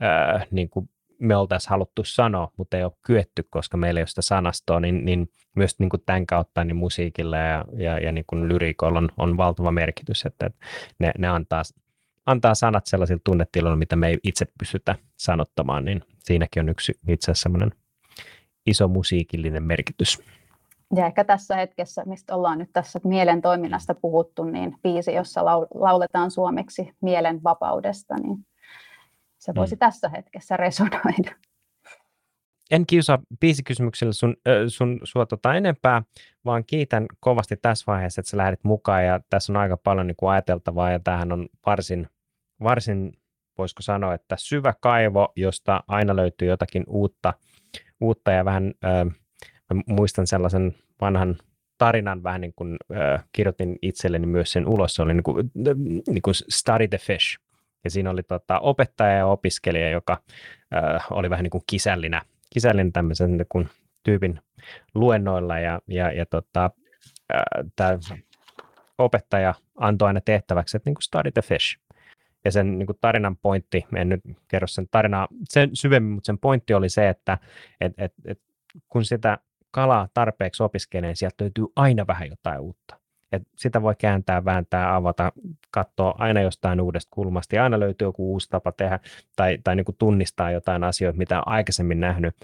ää, niin kuin me oltaisiin haluttu sanoa, mutta ei ole kyetty, koska meillä ei ole sitä sanastoa, niin, niin myös niin kuin tämän kautta niin musiikilla ja, ja, ja niin kuin lyriikoilla on, on valtava merkitys, että ne, ne antaa, antaa sanat sellaisilla tunnetiloilla, mitä me ei itse pystytä sanottamaan, niin siinäkin on yksi itse asiassa iso musiikillinen merkitys. Ja ehkä tässä hetkessä, mistä ollaan nyt tässä mielen toiminnasta puhuttu, niin biisi, jossa lauletaan suomeksi mielen vapaudesta, niin se voisi mm. tässä hetkessä resonoida. En kiusaa biisikysymyksellä sun, sun, sua tota enempää, vaan kiitän kovasti tässä vaiheessa, että sä lähdit mukaan ja tässä on aika paljon niin kuin ajateltavaa ja tämähän on varsin, varsin, voisiko sanoa, että syvä kaivo, josta aina löytyy jotakin uutta, uutta ja vähän, äh, muistan sellaisen vanhan tarinan vähän niin kuin äh, kirjoitin itselleni myös sen ulos, se oli niin kuin, niin kuin Study the Fish, ja siinä oli tota, opettaja ja opiskelija, joka äh, oli vähän niin kuin kisällinä, kisällinä tämmöisen niin kuin tyypin luennoilla ja, ja, ja tota, tämä opettaja antoi aina tehtäväksi, että niin kuin study the fish. Ja sen niin kuin tarinan pointti, en nyt kerro sen tarinaa sen syvemmin, mutta sen pointti oli se, että et, et, et, kun sitä kalaa tarpeeksi opiskelee, sieltä löytyy aina vähän jotain uutta. Et sitä voi kääntää, vääntää, avata, katsoa aina jostain uudesta kulmasta ja aina löytyy joku uusi tapa tehdä tai, tai niin kuin tunnistaa jotain asioita, mitä on aikaisemmin nähnyt.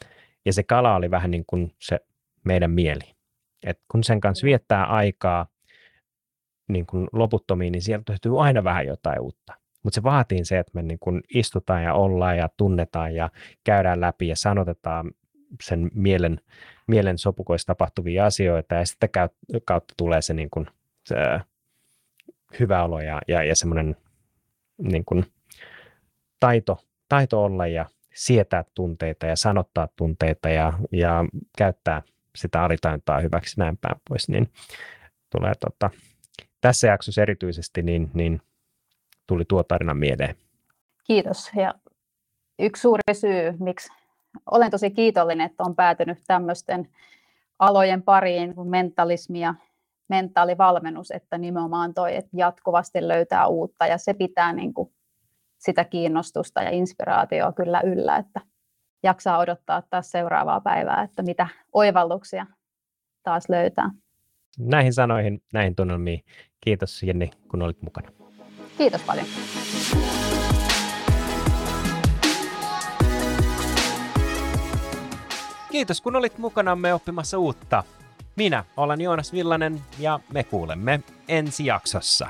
Ja se kala oli vähän niin kuin se meidän mieli. Et kun sen kanssa viettää aikaa niin kuin loputtomiin, niin sieltä löytyy aina vähän jotain uutta. Mutta se vaatii se, että me niin kuin istutaan ja ollaan ja tunnetaan ja käydään läpi ja sanotetaan sen mielen, mielen sopukoissa tapahtuvia asioita ja sitä kautta tulee se, niin kuin, se hyvä olo ja, ja, ja semmoinen niin kuin, taito, taito olla ja sietää tunteita ja sanottaa tunteita ja, ja käyttää sitä alitaintaa hyväksi näin päin pois, niin tulee tota, tässä jaksossa erityisesti niin, niin tuli tuo tarina mieleen. Kiitos. Ja yksi suuri syy, miksi olen tosi kiitollinen, että olen päätynyt tämmöisten alojen pariin kuin mentalismi ja mentaalivalmennus, että nimenomaan toi, että jatkuvasti löytää uutta ja se pitää niin kuin sitä kiinnostusta ja inspiraatioa kyllä yllä, että jaksaa odottaa taas seuraavaa päivää, että mitä oivalluksia taas löytää. Näihin sanoihin, näihin tunnelmiin. Kiitos Jenni, kun olit mukana. Kiitos paljon. Kiitos kun olit mukanamme oppimassa uutta. Minä olen Joonas Villanen ja me kuulemme ensi jaksossa.